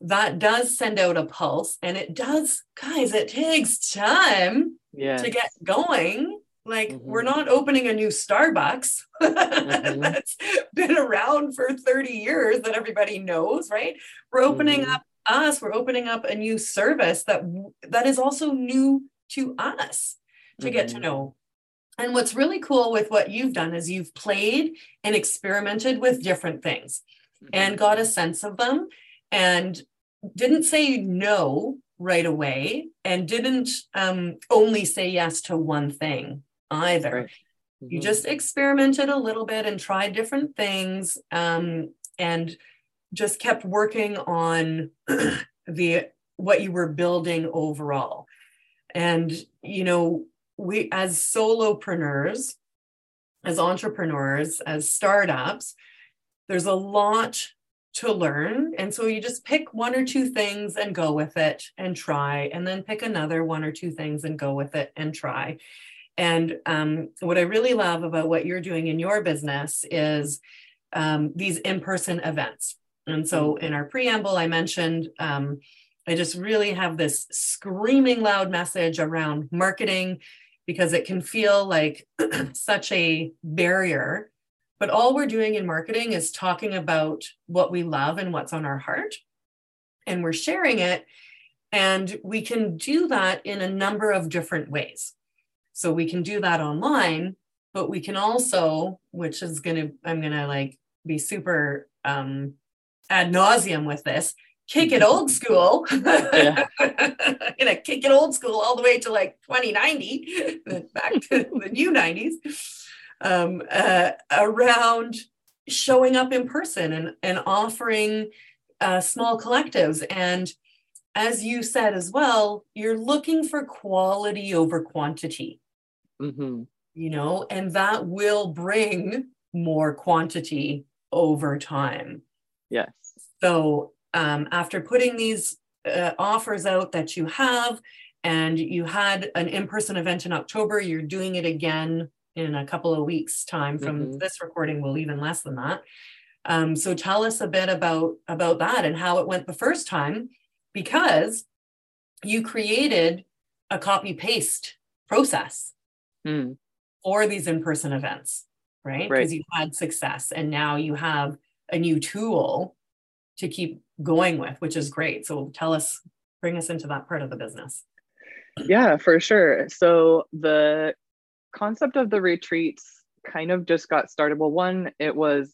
that does send out a pulse and it does guys it takes time yes. to get going like mm-hmm. we're not opening a new Starbucks mm-hmm. that's been around for 30 years that everybody knows, right? We're opening mm-hmm. up us, we're opening up a new service that that is also new to us to get to mm-hmm. know. And what's really cool with what you've done is you've played and experimented with different things and mm-hmm. got a sense of them and didn't say no right away and didn't um, only say yes to one thing either. Right. Mm-hmm. You just experimented a little bit and tried different things um, and just kept working on the what you were building overall. And you know, we as solopreneurs, as entrepreneurs, as startups, there's a lot to learn. And so you just pick one or two things and go with it and try, and then pick another one or two things and go with it and try. And um, what I really love about what you're doing in your business is um, these in person events. And so mm-hmm. in our preamble, I mentioned um, I just really have this screaming loud message around marketing because it can feel like such a barrier. But all we're doing in marketing is talking about what we love and what's on our heart. And we're sharing it. And we can do that in a number of different ways. So we can do that online, but we can also, which is going to, I'm going to like be super um, ad nauseum with this, kick it old school. Yeah. gonna kick it old school all the way to like 2090, back to the new 90s, um, uh, around showing up in person and, and offering uh, small collectives. And as you said as well, you're looking for quality over quantity. Mm-hmm. You know, and that will bring more quantity over time. Yes. So um, after putting these uh, offers out that you have, and you had an in-person event in October, you're doing it again in a couple of weeks' time from mm-hmm. this recording. Will even less than that. Um, so tell us a bit about about that and how it went the first time, because you created a copy paste process mm. for these in person events, right? Because right. you had success, and now you have a new tool to keep going with, which is great. So tell us, bring us into that part of the business. Yeah, for sure. So the concept of the retreats kind of just got started. Well, one, it was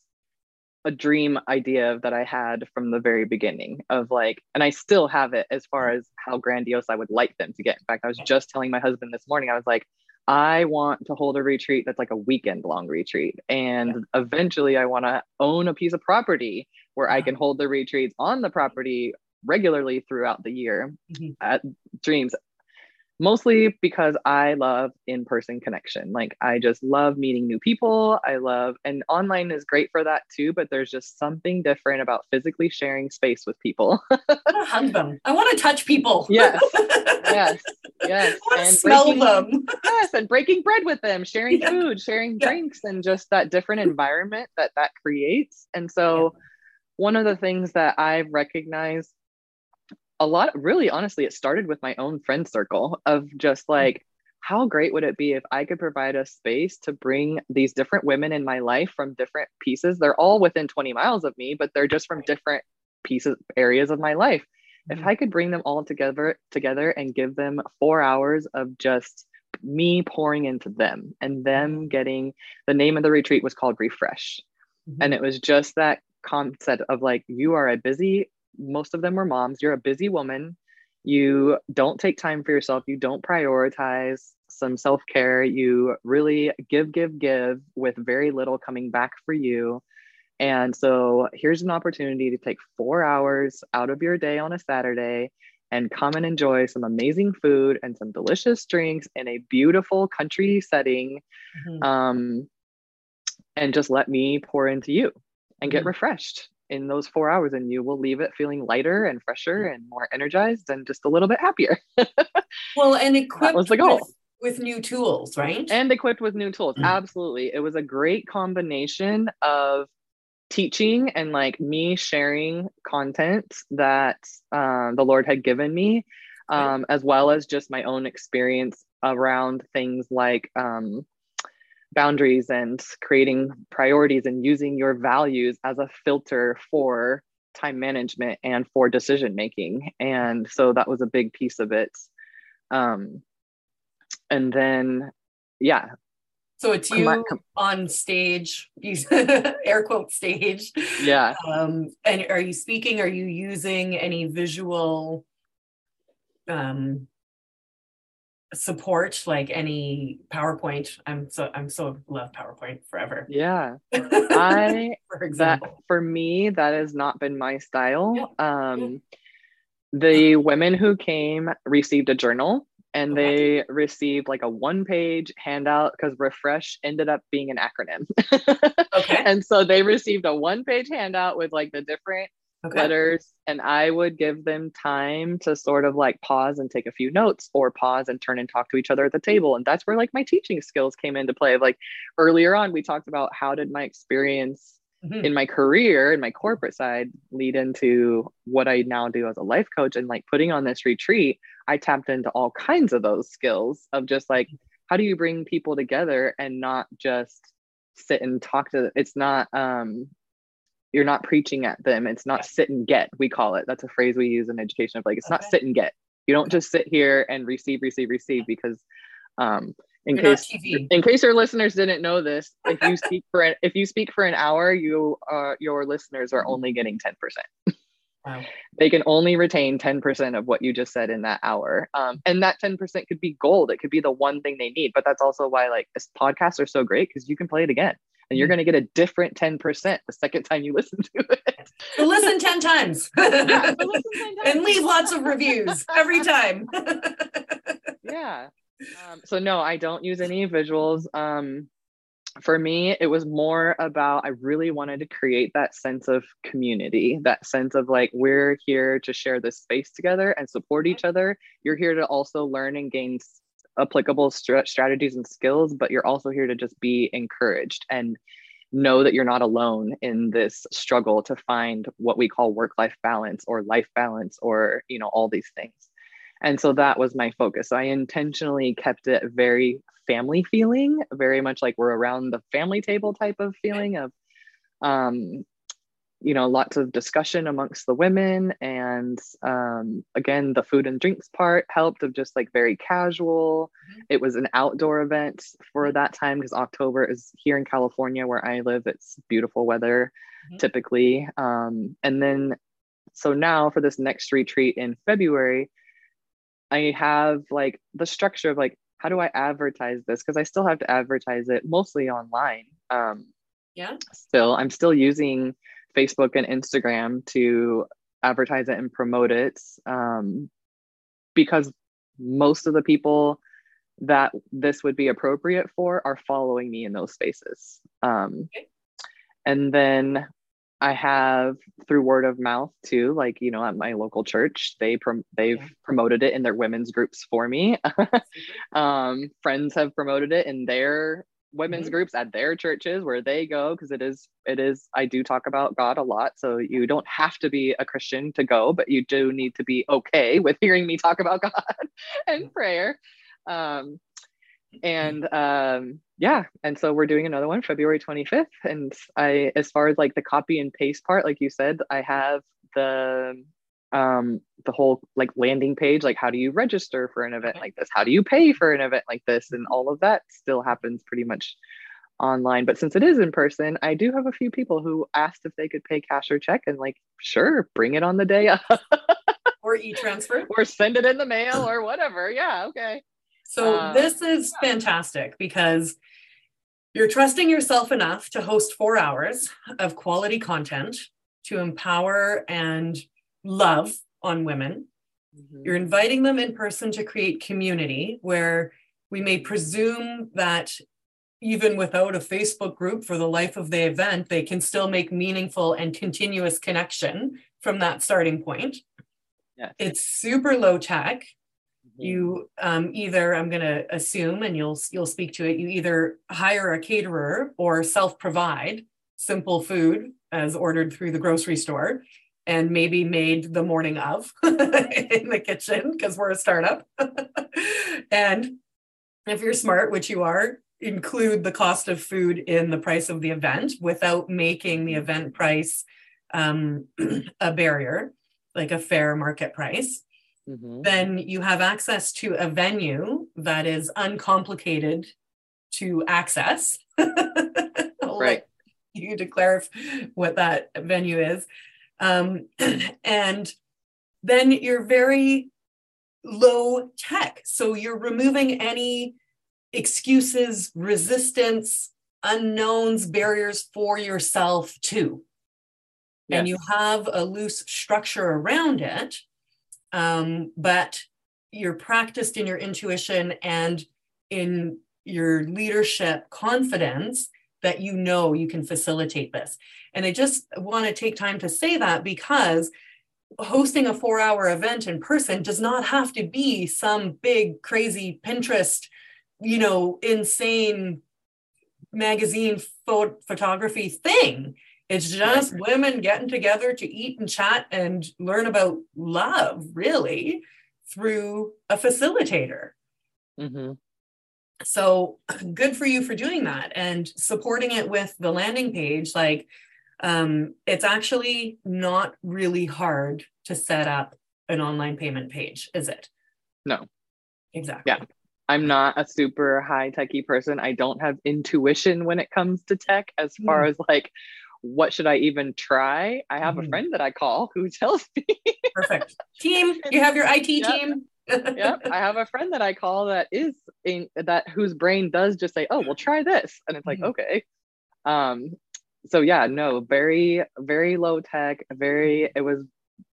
a dream idea that I had from the very beginning of like, and I still have it as far as how grandiose I would like them to get. In fact, I was just telling my husband this morning, I was like, I want to hold a retreat that's like a weekend long retreat. And yeah. eventually I want to own a piece of property where I can hold the retreats on the property regularly throughout the year mm-hmm. at dreams mostly because I love in person connection. Like, I just love meeting new people. I love, and online is great for that too, but there's just something different about physically sharing space with people. I want to hug them. I want to touch people. Yes. Yes. Yes. and smell breaking, them. Yes. And breaking bread with them, sharing yeah. food, sharing yeah. drinks, and just that different environment that that creates. And so, yeah. one of the things that I've recognized a lot really honestly it started with my own friend circle of just mm-hmm. like how great would it be if I could provide a space to bring these different women in my life from different pieces? They're all within 20 miles of me, but they're just from different pieces, areas of my life. Mm-hmm. If I could bring them all together together and give them four hours of just me pouring into them and them mm-hmm. getting the name of the retreat was called Refresh. Mm-hmm. And it was just that concept of like, you are a busy most of them were moms. You're a busy woman. You don't take time for yourself. You don't prioritize some self care. You really give, give, give with very little coming back for you. And so here's an opportunity to take four hours out of your day on a Saturday and come and enjoy some amazing food and some delicious drinks in a beautiful country setting. Mm-hmm. Um, and just let me pour into you and get mm-hmm. refreshed in those four hours and you will leave it feeling lighter and fresher and more energized and just a little bit happier. well, and equipped was the goal. With, with new tools, right? And equipped with new tools. Mm-hmm. Absolutely. It was a great combination of teaching and like me sharing content that um, the Lord had given me, um, as well as just my own experience around things like um, boundaries and creating priorities and using your values as a filter for time management and for decision making. And so that was a big piece of it. Um and then yeah. So it's you on stage air quote stage. Yeah. Um and are you speaking? Are you using any visual um support like any PowerPoint. I'm so I'm so love PowerPoint forever. Yeah. I for example. That, for me that has not been my style. Yeah. Um the women who came received a journal and okay. they received like a one page handout because refresh ended up being an acronym okay and so they received a one page handout with like the different okay. letters and I would give them time to sort of like pause and take a few notes or pause and turn and talk to each other at the table. And that's where like my teaching skills came into play. Like earlier on, we talked about how did my experience mm-hmm. in my career in my corporate side lead into what I now do as a life coach and like putting on this retreat, I tapped into all kinds of those skills of just like how do you bring people together and not just sit and talk to it's not um you're not preaching at them. It's not sit and get, we call it. That's a phrase we use in education of like, it's okay. not sit and get. You don't just sit here and receive, receive, receive because um, in you're case in case your listeners didn't know this, if you speak for an, if you speak for an hour, you uh, your listeners are only getting 10%. Wow. They can only retain 10% of what you just said in that hour. Um, and that 10% could be gold. It could be the one thing they need. But that's also why like podcasts are so great because you can play it again and you're mm-hmm. going to get a different 10% the second time you listen to it. So listen 10 times. yeah, listen 10 times. and leave lots of reviews every time. yeah. Um, so no, I don't use any visuals. Um, for me, it was more about I really wanted to create that sense of community, that sense of like, we're here to share this space together and support each other. You're here to also learn and gain applicable st- strategies and skills, but you're also here to just be encouraged. And know that you're not alone in this struggle to find what we call work life balance or life balance or you know all these things and so that was my focus So i intentionally kept it very family feeling very much like we're around the family table type of feeling of um, you know lots of discussion amongst the women. And um, again the food and drinks part helped of just like very casual. Mm-hmm. it was an outdoor event for mm-hmm. that time because october is here in california where i live. It's beautiful weather mm-hmm. typically. Um, and then so now for this next retreat in february i have like the structure of like how do i advertise this? Because i still have to advertise it mostly online. Um, yeah. still i'm still using Facebook and Instagram to advertise it and promote it um, because most of the people that this would be appropriate for are following me in those spaces. Um, okay. And then I have through word of mouth too, like you know, at my local church, they prom- they've yeah. promoted it in their women's groups for me. um, friends have promoted it in their women's mm-hmm. groups at their churches where they go because it is it is I do talk about God a lot so you don't have to be a Christian to go but you do need to be okay with hearing me talk about God and prayer. Um and um yeah and so we're doing another one February 25th and I as far as like the copy and paste part like you said I have the um the whole like landing page like how do you register for an event like this? How do you pay for an event like this? And all of that still happens pretty much online. But since it is in person i do have a few people who asked if they could pay cash or check and like sure bring it on the day or e-transfer. Or send it in the mail or whatever. Yeah okay. So uh, this is yeah. fantastic because you're trusting yourself enough to host four hours of quality content to empower and love on women. Mm-hmm. You're inviting them in person to create community where we may presume that even without a Facebook group for the life of the event, they can still make meaningful and continuous connection from that starting point. Yes. It's super low tech. Mm-hmm. You um, either I'm going to assume, and you'll you'll speak to it. You either hire a caterer or self provide simple food as ordered through the grocery store and maybe made the morning of in the kitchen because we're a startup. and if you're smart, which you are, include the cost of food in the price of the event without making the event price um, a barrier, like a fair market price. Mm-hmm. Then you have access to a venue that is uncomplicated to access. right. you declare what that venue is. Um, and then you're very low tech. So you're removing any excuses, resistance, unknowns, barriers for yourself too. Yes. And you have a loose structure around it, um, but you're practiced in your intuition and in your leadership confidence that you know you can facilitate this. And I just want to take time to say that because hosting a four hour event in person does not have to be some big, crazy Pinterest, you know, insane magazine pho- photography thing. It's just women getting together to eat and chat and learn about love, really, through a facilitator. Mm-hmm. So good for you for doing that and supporting it with the landing page. Like, um, it's actually not really hard to set up an online payment page, is it? No. Exactly. Yeah. I'm not a super high techie person. I don't have intuition when it comes to tech as far mm. as like what should I even try? I have mm. a hmm. friend that I call who tells me. Perfect. Team, you have your IT yep. team. Yep. I have a friend that I call that is in that whose brain does just say, "Oh, well, try this," and it's like, mm. okay. Um, so yeah, no, very very low tech. Very. It was.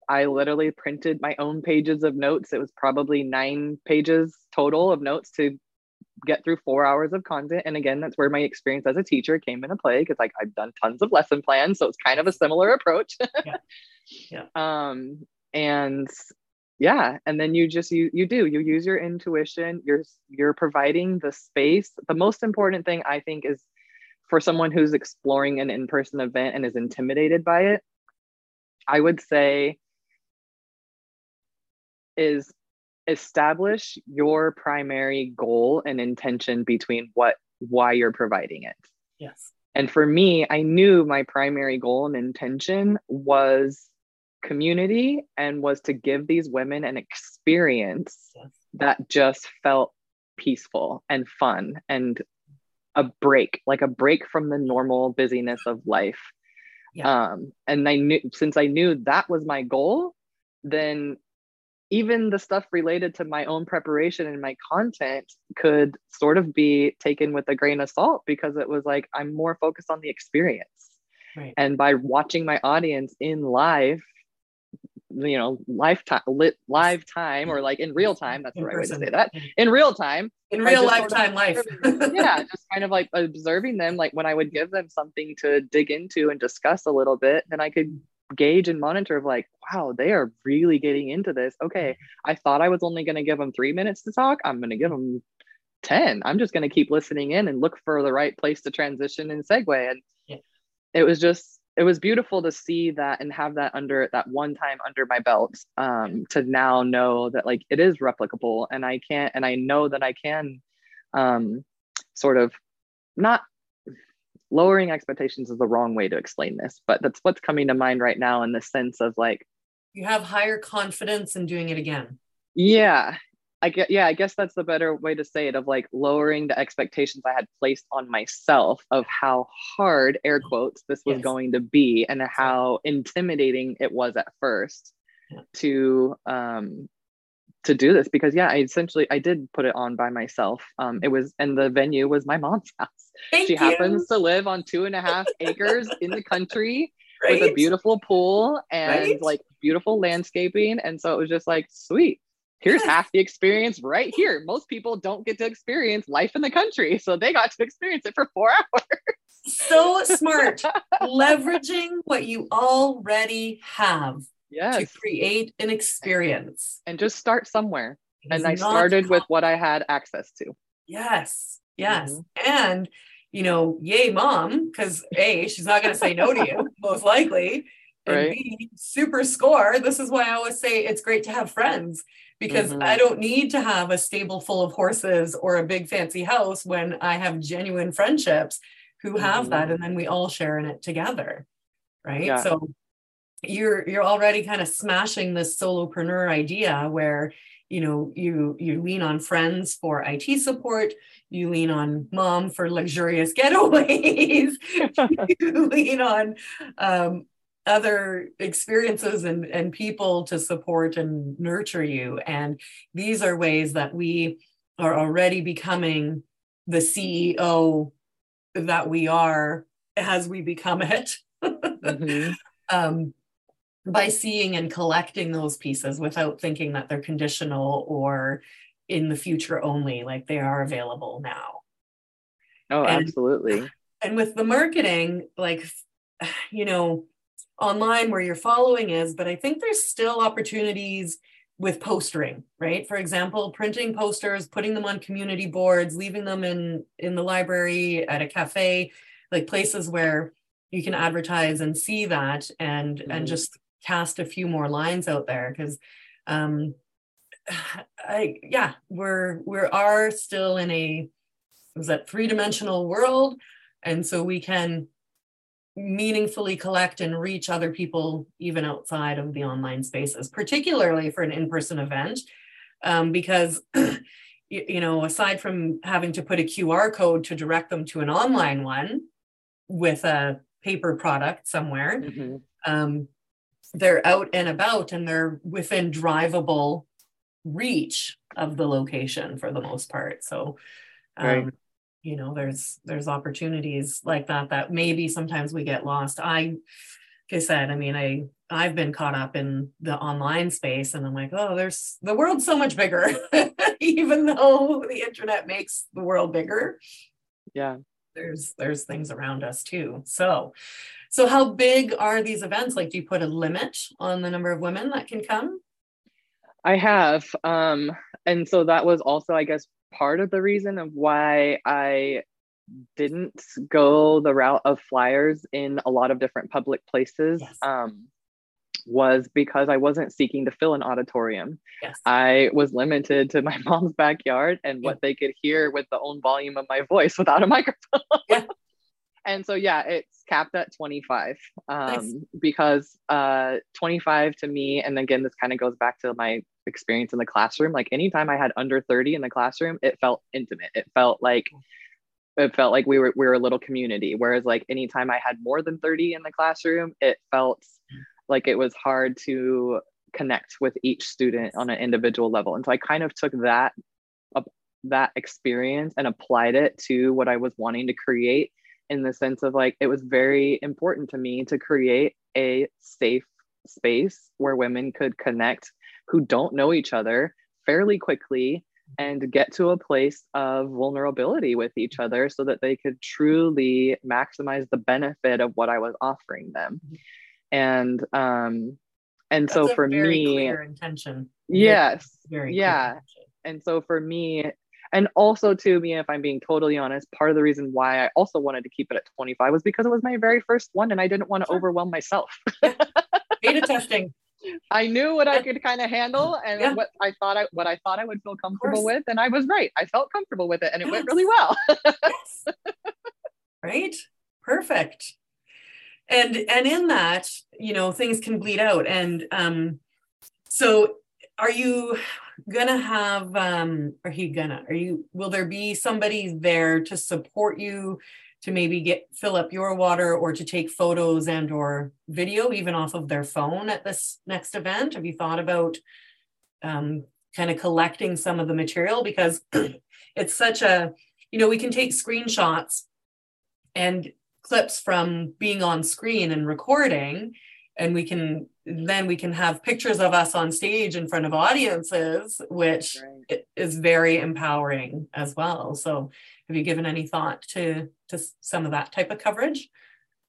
I literally printed my own pages of notes. It was probably nine pages total of notes to get through four hours of content. And again, that's where my experience as a teacher came into play because like I've done tons of lesson plans, so it's kind of a similar approach. yeah. yeah. Um, and yeah and then you just you you do you use your intuition you're you're providing the space. The most important thing i think is for someone who's exploring an in-person event and is intimidated by it i would say is establish your primary goal and intention between what why you're providing it. Yes. And for me i knew my primary goal and intention was community and was to give these women an experience that just felt peaceful and fun and a break, like a break from the normal busyness of life. Yeah. Um, and I knew since I knew that was my goal, then even the stuff related to my own preparation and my content could sort of be taken with a grain of salt because it was like I'm more focused on the experience. Right. And by watching my audience in live you know lifetime lit live time or like in real time that's in the right person. way to say that. In real time in real lifetime life. yeah just kind of like observing them like when i would give them something to dig into and discuss a little bit then i could gauge and monitor of like wow they are really getting into this. Okay mm-hmm. i thought i was only going to give them three minutes to talk. I'm going to give them 10 i'm just going to keep listening in and look for the right place to transition and segue. And yeah. it was just it was beautiful to see that and have that under that one time under my belt um, to now know that like it is replicable and I can't and I know that I can um, sort of not lowering expectations is the wrong way to explain this, but that's what's coming to mind right now in the sense of like you have higher confidence in doing it again. Yeah, I get, yeah, I guess that's the better way to say it of like lowering the expectations I had placed on myself of how hard, air quotes, this was yes. going to be and how intimidating it was at first yeah. to um to do this because yeah, I essentially I did put it on by myself. Um it was and the venue was my mom's house. Thank she you. happens to live on two and a half acres in the country right? with a beautiful pool and right? like beautiful landscaping. And so it was just like sweet here's half the experience right here. Most people don't get to experience life in the country, so they got to experience it for four hours. So smart, leveraging what you already have yes. to create an experience. And just start somewhere. And I started with what I had access to. Yes, yes. Mm-hmm. And, you know, yay, mom, because A, she's not going to say no to you, most likely. And right. B, super score. This is why I always say it's great to have friends because mm-hmm. I don't need to have a stable full of horses or a big fancy house when I have genuine friendships who have mm-hmm. that and then we all share in it together. Right. Yeah. So you're you're already kind of smashing this solopreneur idea where you know you you lean on friends for IT support, you lean on mom for luxurious getaways, you lean on um, other experiences and, and people to support and nurture you. And these are ways that we are already becoming the CEO that we are as we become it. mm-hmm. um, by seeing and collecting those pieces without thinking that they're conditional or in the future only, like they are available now. Oh, and, absolutely. And with the marketing, like, you know, online where your following is, but I think there's still opportunities with postering, right? For example, printing posters, putting them on community boards, leaving them in in the library, at a cafe, like places where you can advertise and see that and mm-hmm. and just cast a few more lines out there because um I yeah, we're we are still in a was that three-dimensional world and so we can meaningfully collect and reach other people even outside of the online spaces, particularly for an in-person event, um, because you, you know aside from having to put a QR code to direct them to an online one with a paper product somewhere, mm-hmm. um, they're out and about and they're within drivable reach of the location for the most part. So um, right you know there's there's opportunities like that that maybe sometimes we get lost. I like i said i mean i i've been caught up in the online space and i'm like oh there's the world's so much bigger. Even though the internet makes the world bigger. Yeah. There's there's things around us too. So so how big are these events? Like do you put a limit on the number of women that can come? I have um and so that was also i guess part of the reason of why I didn't go the route of flyers in a lot of different public places yes. um, was because I wasn't seeking to fill an auditorium. Yes. I was limited to my mom's backyard and what they could hear with the own volume of my voice without a microphone. Yeah. and so yeah, it's capped at 25. Um, nice. because uh 25 to me, and again, this kind of goes back to my experience in the classroom. Like anytime I had under 30 in the classroom, it felt intimate. It felt like it felt like we were we were a little community. Whereas like anytime I had more than 30 in the classroom, it felt like it was hard to connect with each student on an individual level. And so I kind of took that uh, that experience and applied it to what I was wanting to create in the sense of like it was very important to me to create a safe space where women could connect who don't know each other fairly quickly and get to a place of vulnerability with each other so that they could truly maximize the benefit of what I was offering them. Mm-hmm. And um and That's so for me clear intention. Yes. Very, very yeah. Intention. And so for me and also to me if i'm being totally honest part of the reason why i also wanted to keep it at 25 was because it was my very first one and i didn't want to sure. overwhelm myself beta testing i knew what i could kind of handle and yeah. what i thought i what i thought i would feel comfortable with and i was right i felt comfortable with it and it yes. went really well yes. right perfect and and in that you know things can bleed out and um so are you gonna have um are you gonna are you will there be somebody there to support you to maybe get fill up your water or to take photos and or video even off of their phone at this next event? Have you thought about um, kind of collecting some of the material? Because it's such a you know we can take screenshots and clips from being on screen and recording and we can then we can have pictures of us on stage in front of audiences which right. is very empowering as well. So have you given any thought to to some of that type of coverage?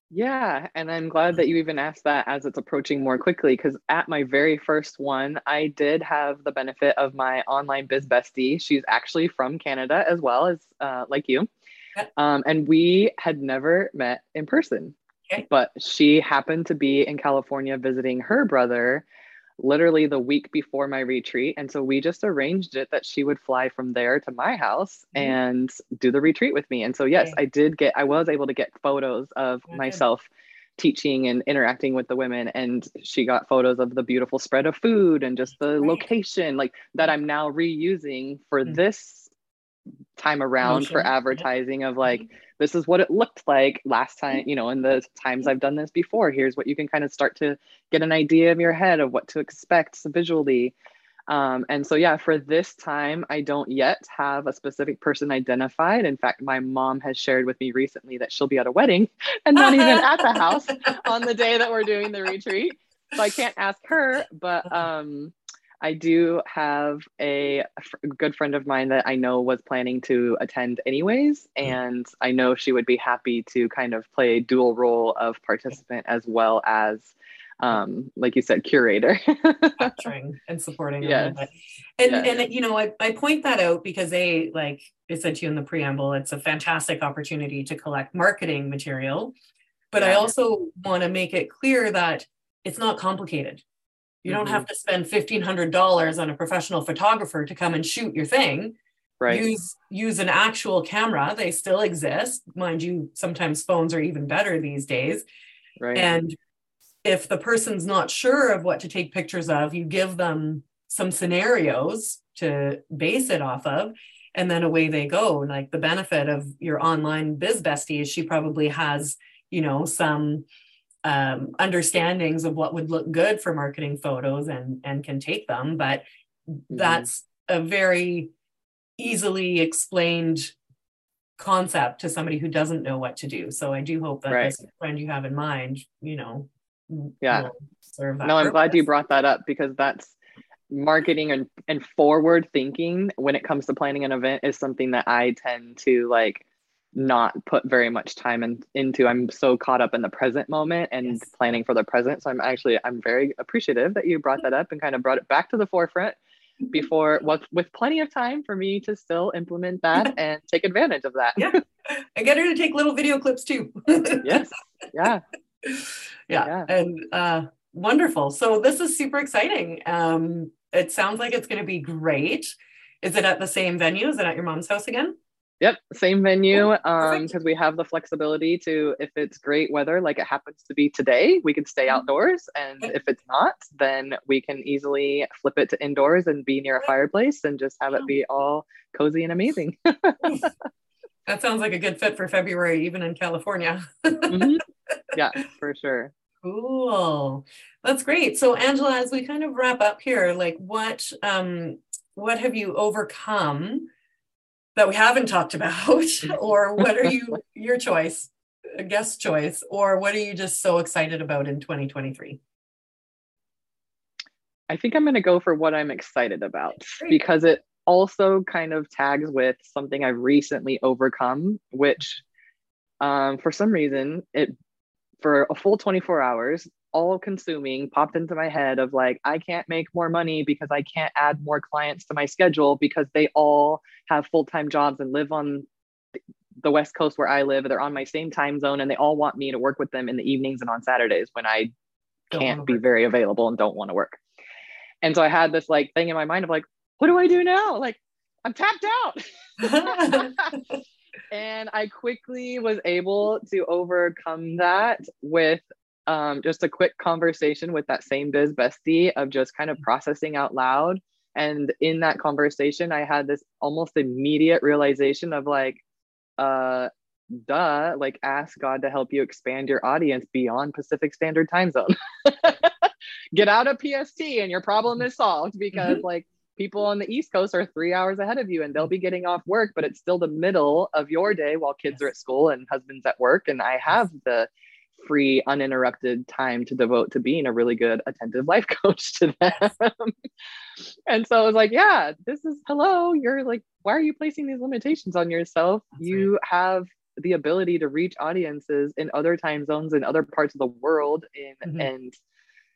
Yeah and i'm glad that you even asked that as it's approaching more quickly because at my very first one i did have the benefit of my online biz bestie. She's actually from canada as well as uh, like you. Um, and we had never met in person. Okay. But she happened to be in California visiting her brother literally the week before my retreat. And so we just arranged it that she would fly from there to my house mm-hmm. and do the retreat with me. And so, yes, okay. I did get, I was able to get photos of okay. myself teaching and interacting with the women. And she got photos of the beautiful spread of food and just the right. location, like that I'm now reusing for mm-hmm. this time around Motion. for advertising of like, mm-hmm this is what it looked like last time, you know, in the times I've done this before. Here's what you can kind of start to get an idea of your head of what to expect visually. Um, and so, yeah, for this time, I don't yet have a specific person identified. In fact, my mom has shared with me recently that she'll be at a wedding and not even at the house on the day that we're doing the retreat. So I can't ask her, but um, I do have a, good friend of mine that I know was planning to attend anyways, mm. and I know she would be happy to kind of play a dual role of participant as well as, um, like you said, curator. Capturing and supporting yes. And yes. and you know, I, I point that out because they like I said to you in the preamble, it's a fantastic opportunity to collect marketing material. But yeah. I also want to make it clear that it's not complicated you mm-hmm. don't have to spend $1500 on a professional photographer to come and shoot your thing. Right. Use use an actual camera. They still exist. Mind you, sometimes phones are even better these days. Right. And if the person's not sure of what to take pictures of, you give them some scenarios to base it off of and then away they go like the benefit of your online biz bestie is she probably has you know some um, understandings of what would look good for marketing photos and and can take them but mm-hmm. that's a very easily explained concept to somebody who doesn't know what to do so i do hope that right. this friend you have in mind you know yeah no purpose. i'm glad you brought that up because that's marketing and, and forward thinking when it comes to planning an event is something that i tend to like not put very much time in, into i'm so caught up in the present moment and yes. planning for the present so i'm actually i'm very appreciative that you brought that up and kind of brought it back to the forefront before with, with plenty of time for me to still implement that and take advantage of that yeah and get her to take little video clips too. yes. Yeah. yeah. yeah. And uh, wonderful. So this is super exciting. Um, it sounds like it's going to be great. Is it at the same venue? Is it at your mom's house again? Yep, same venue. Um, because we have the flexibility to, if it's great weather, like it happens to be today, we can stay mm-hmm. outdoors, and if it's not, then we can easily flip it to indoors and be near a fireplace and just have it be all cozy and amazing. that sounds like a good fit for February, even in California. mm-hmm. Yeah, for sure. Cool. That's great. So Angela, as we kind of wrap up here, like what um what have you overcome that we haven't talked about or what are you your choice a guest choice or what are you just so excited about in 2023 i think i'm going to go for what i'm excited about Great. because it also kind of tags with something i've recently overcome which um, for some reason it for a full 24 hours all consuming popped into my head of like i can't make more money because i can't add more clients to my schedule because they all have full-time jobs and live on the west coast where i live. They're on my same time zone and they all want me to work with them in the evenings and on saturdays when i can't be very available and don't want to work. And so i had this like thing in my mind of like what do i do now? Like i'm tapped out. And i quickly was able to overcome that with um, just a quick conversation with that same biz bestie of just kind of mm-hmm. processing out loud. And in that conversation, I had this almost immediate realization of like, uh, duh, like ask God to help you expand your audience beyond Pacific Standard Time Zone. Get out of PST and your problem is solved because mm-hmm. like people on the East Coast are three hours ahead of you and they'll be getting off work, but it's still the middle of your day while kids are at school and husband's at work. And I have the free, uninterrupted time to devote to being a really good, attentive life coach to them. and so I was like, yeah, this is hello. You're like, why are you placing these limitations on yourself? That's you right. have the ability to reach audiences in other time zones in other parts of the world. In, mm-hmm. And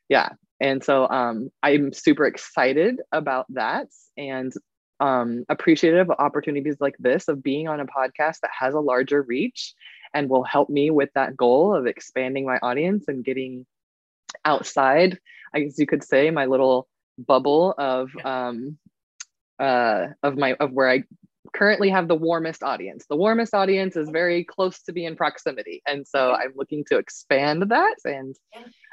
yeah. And so um, I'm super excited about that and um, appreciative of opportunities like this of being on a podcast that has a larger reach and will help me with that goal of expanding my audience and getting outside, I guess you could say, my little bubble of um, uh, of my of where I currently have the warmest audience. The warmest audience is very close to be in proximity, and so I'm looking to expand that and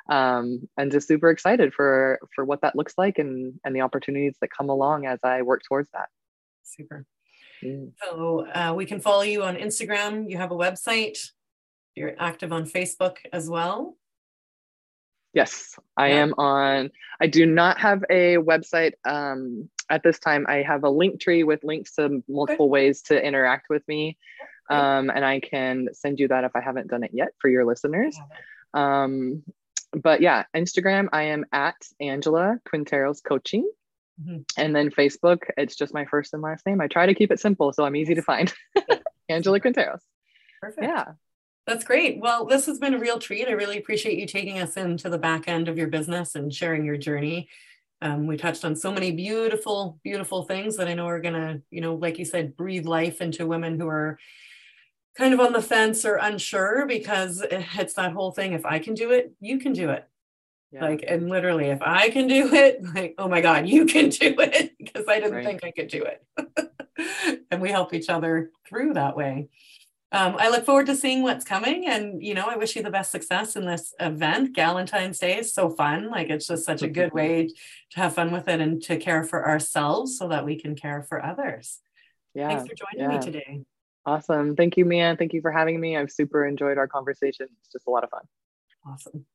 um, and just super excited for for what that looks like and and the opportunities that come along as I work towards that. Super. Mm. So uh, we can follow you on Instagram. You have a website. You're active on Facebook as well. Yes, I yeah. am on. I do not have a website um, at this time. I have a link tree with links to multiple okay. ways to interact with me. Okay. Um, and I can send you that if I haven't done it yet for your listeners. Um, but yeah, Instagram, I am at Angela Quinteros Coaching. Mm-hmm. And then Facebook, it's just my first and last name. I try to keep it simple so I'm easy to find. Angela Quinteros. Perfect. Yeah. That's great. Well, this has been a real treat. I really appreciate you taking us into the back end of your business and sharing your journey. Um, we touched on so many beautiful, beautiful things that I know are going to, you know, like you said, breathe life into women who are kind of on the fence or unsure because it's that whole thing. If I can do it, you can do it. Yeah. Like, and literally, if I can do it, like, oh my God, you can do it because I didn't right. think I could do it. and we help each other through that way. Um, I look forward to seeing what's coming. And, you know, I wish you the best success in this event. Galentine's Day is so fun. Like, it's just such a good way to have fun with it and to care for ourselves so that we can care for others. Yeah. Thanks for joining yeah. me today. Awesome. Thank you, Mia. Thank you for having me. I've super enjoyed our conversation. It's just a lot of fun. Awesome.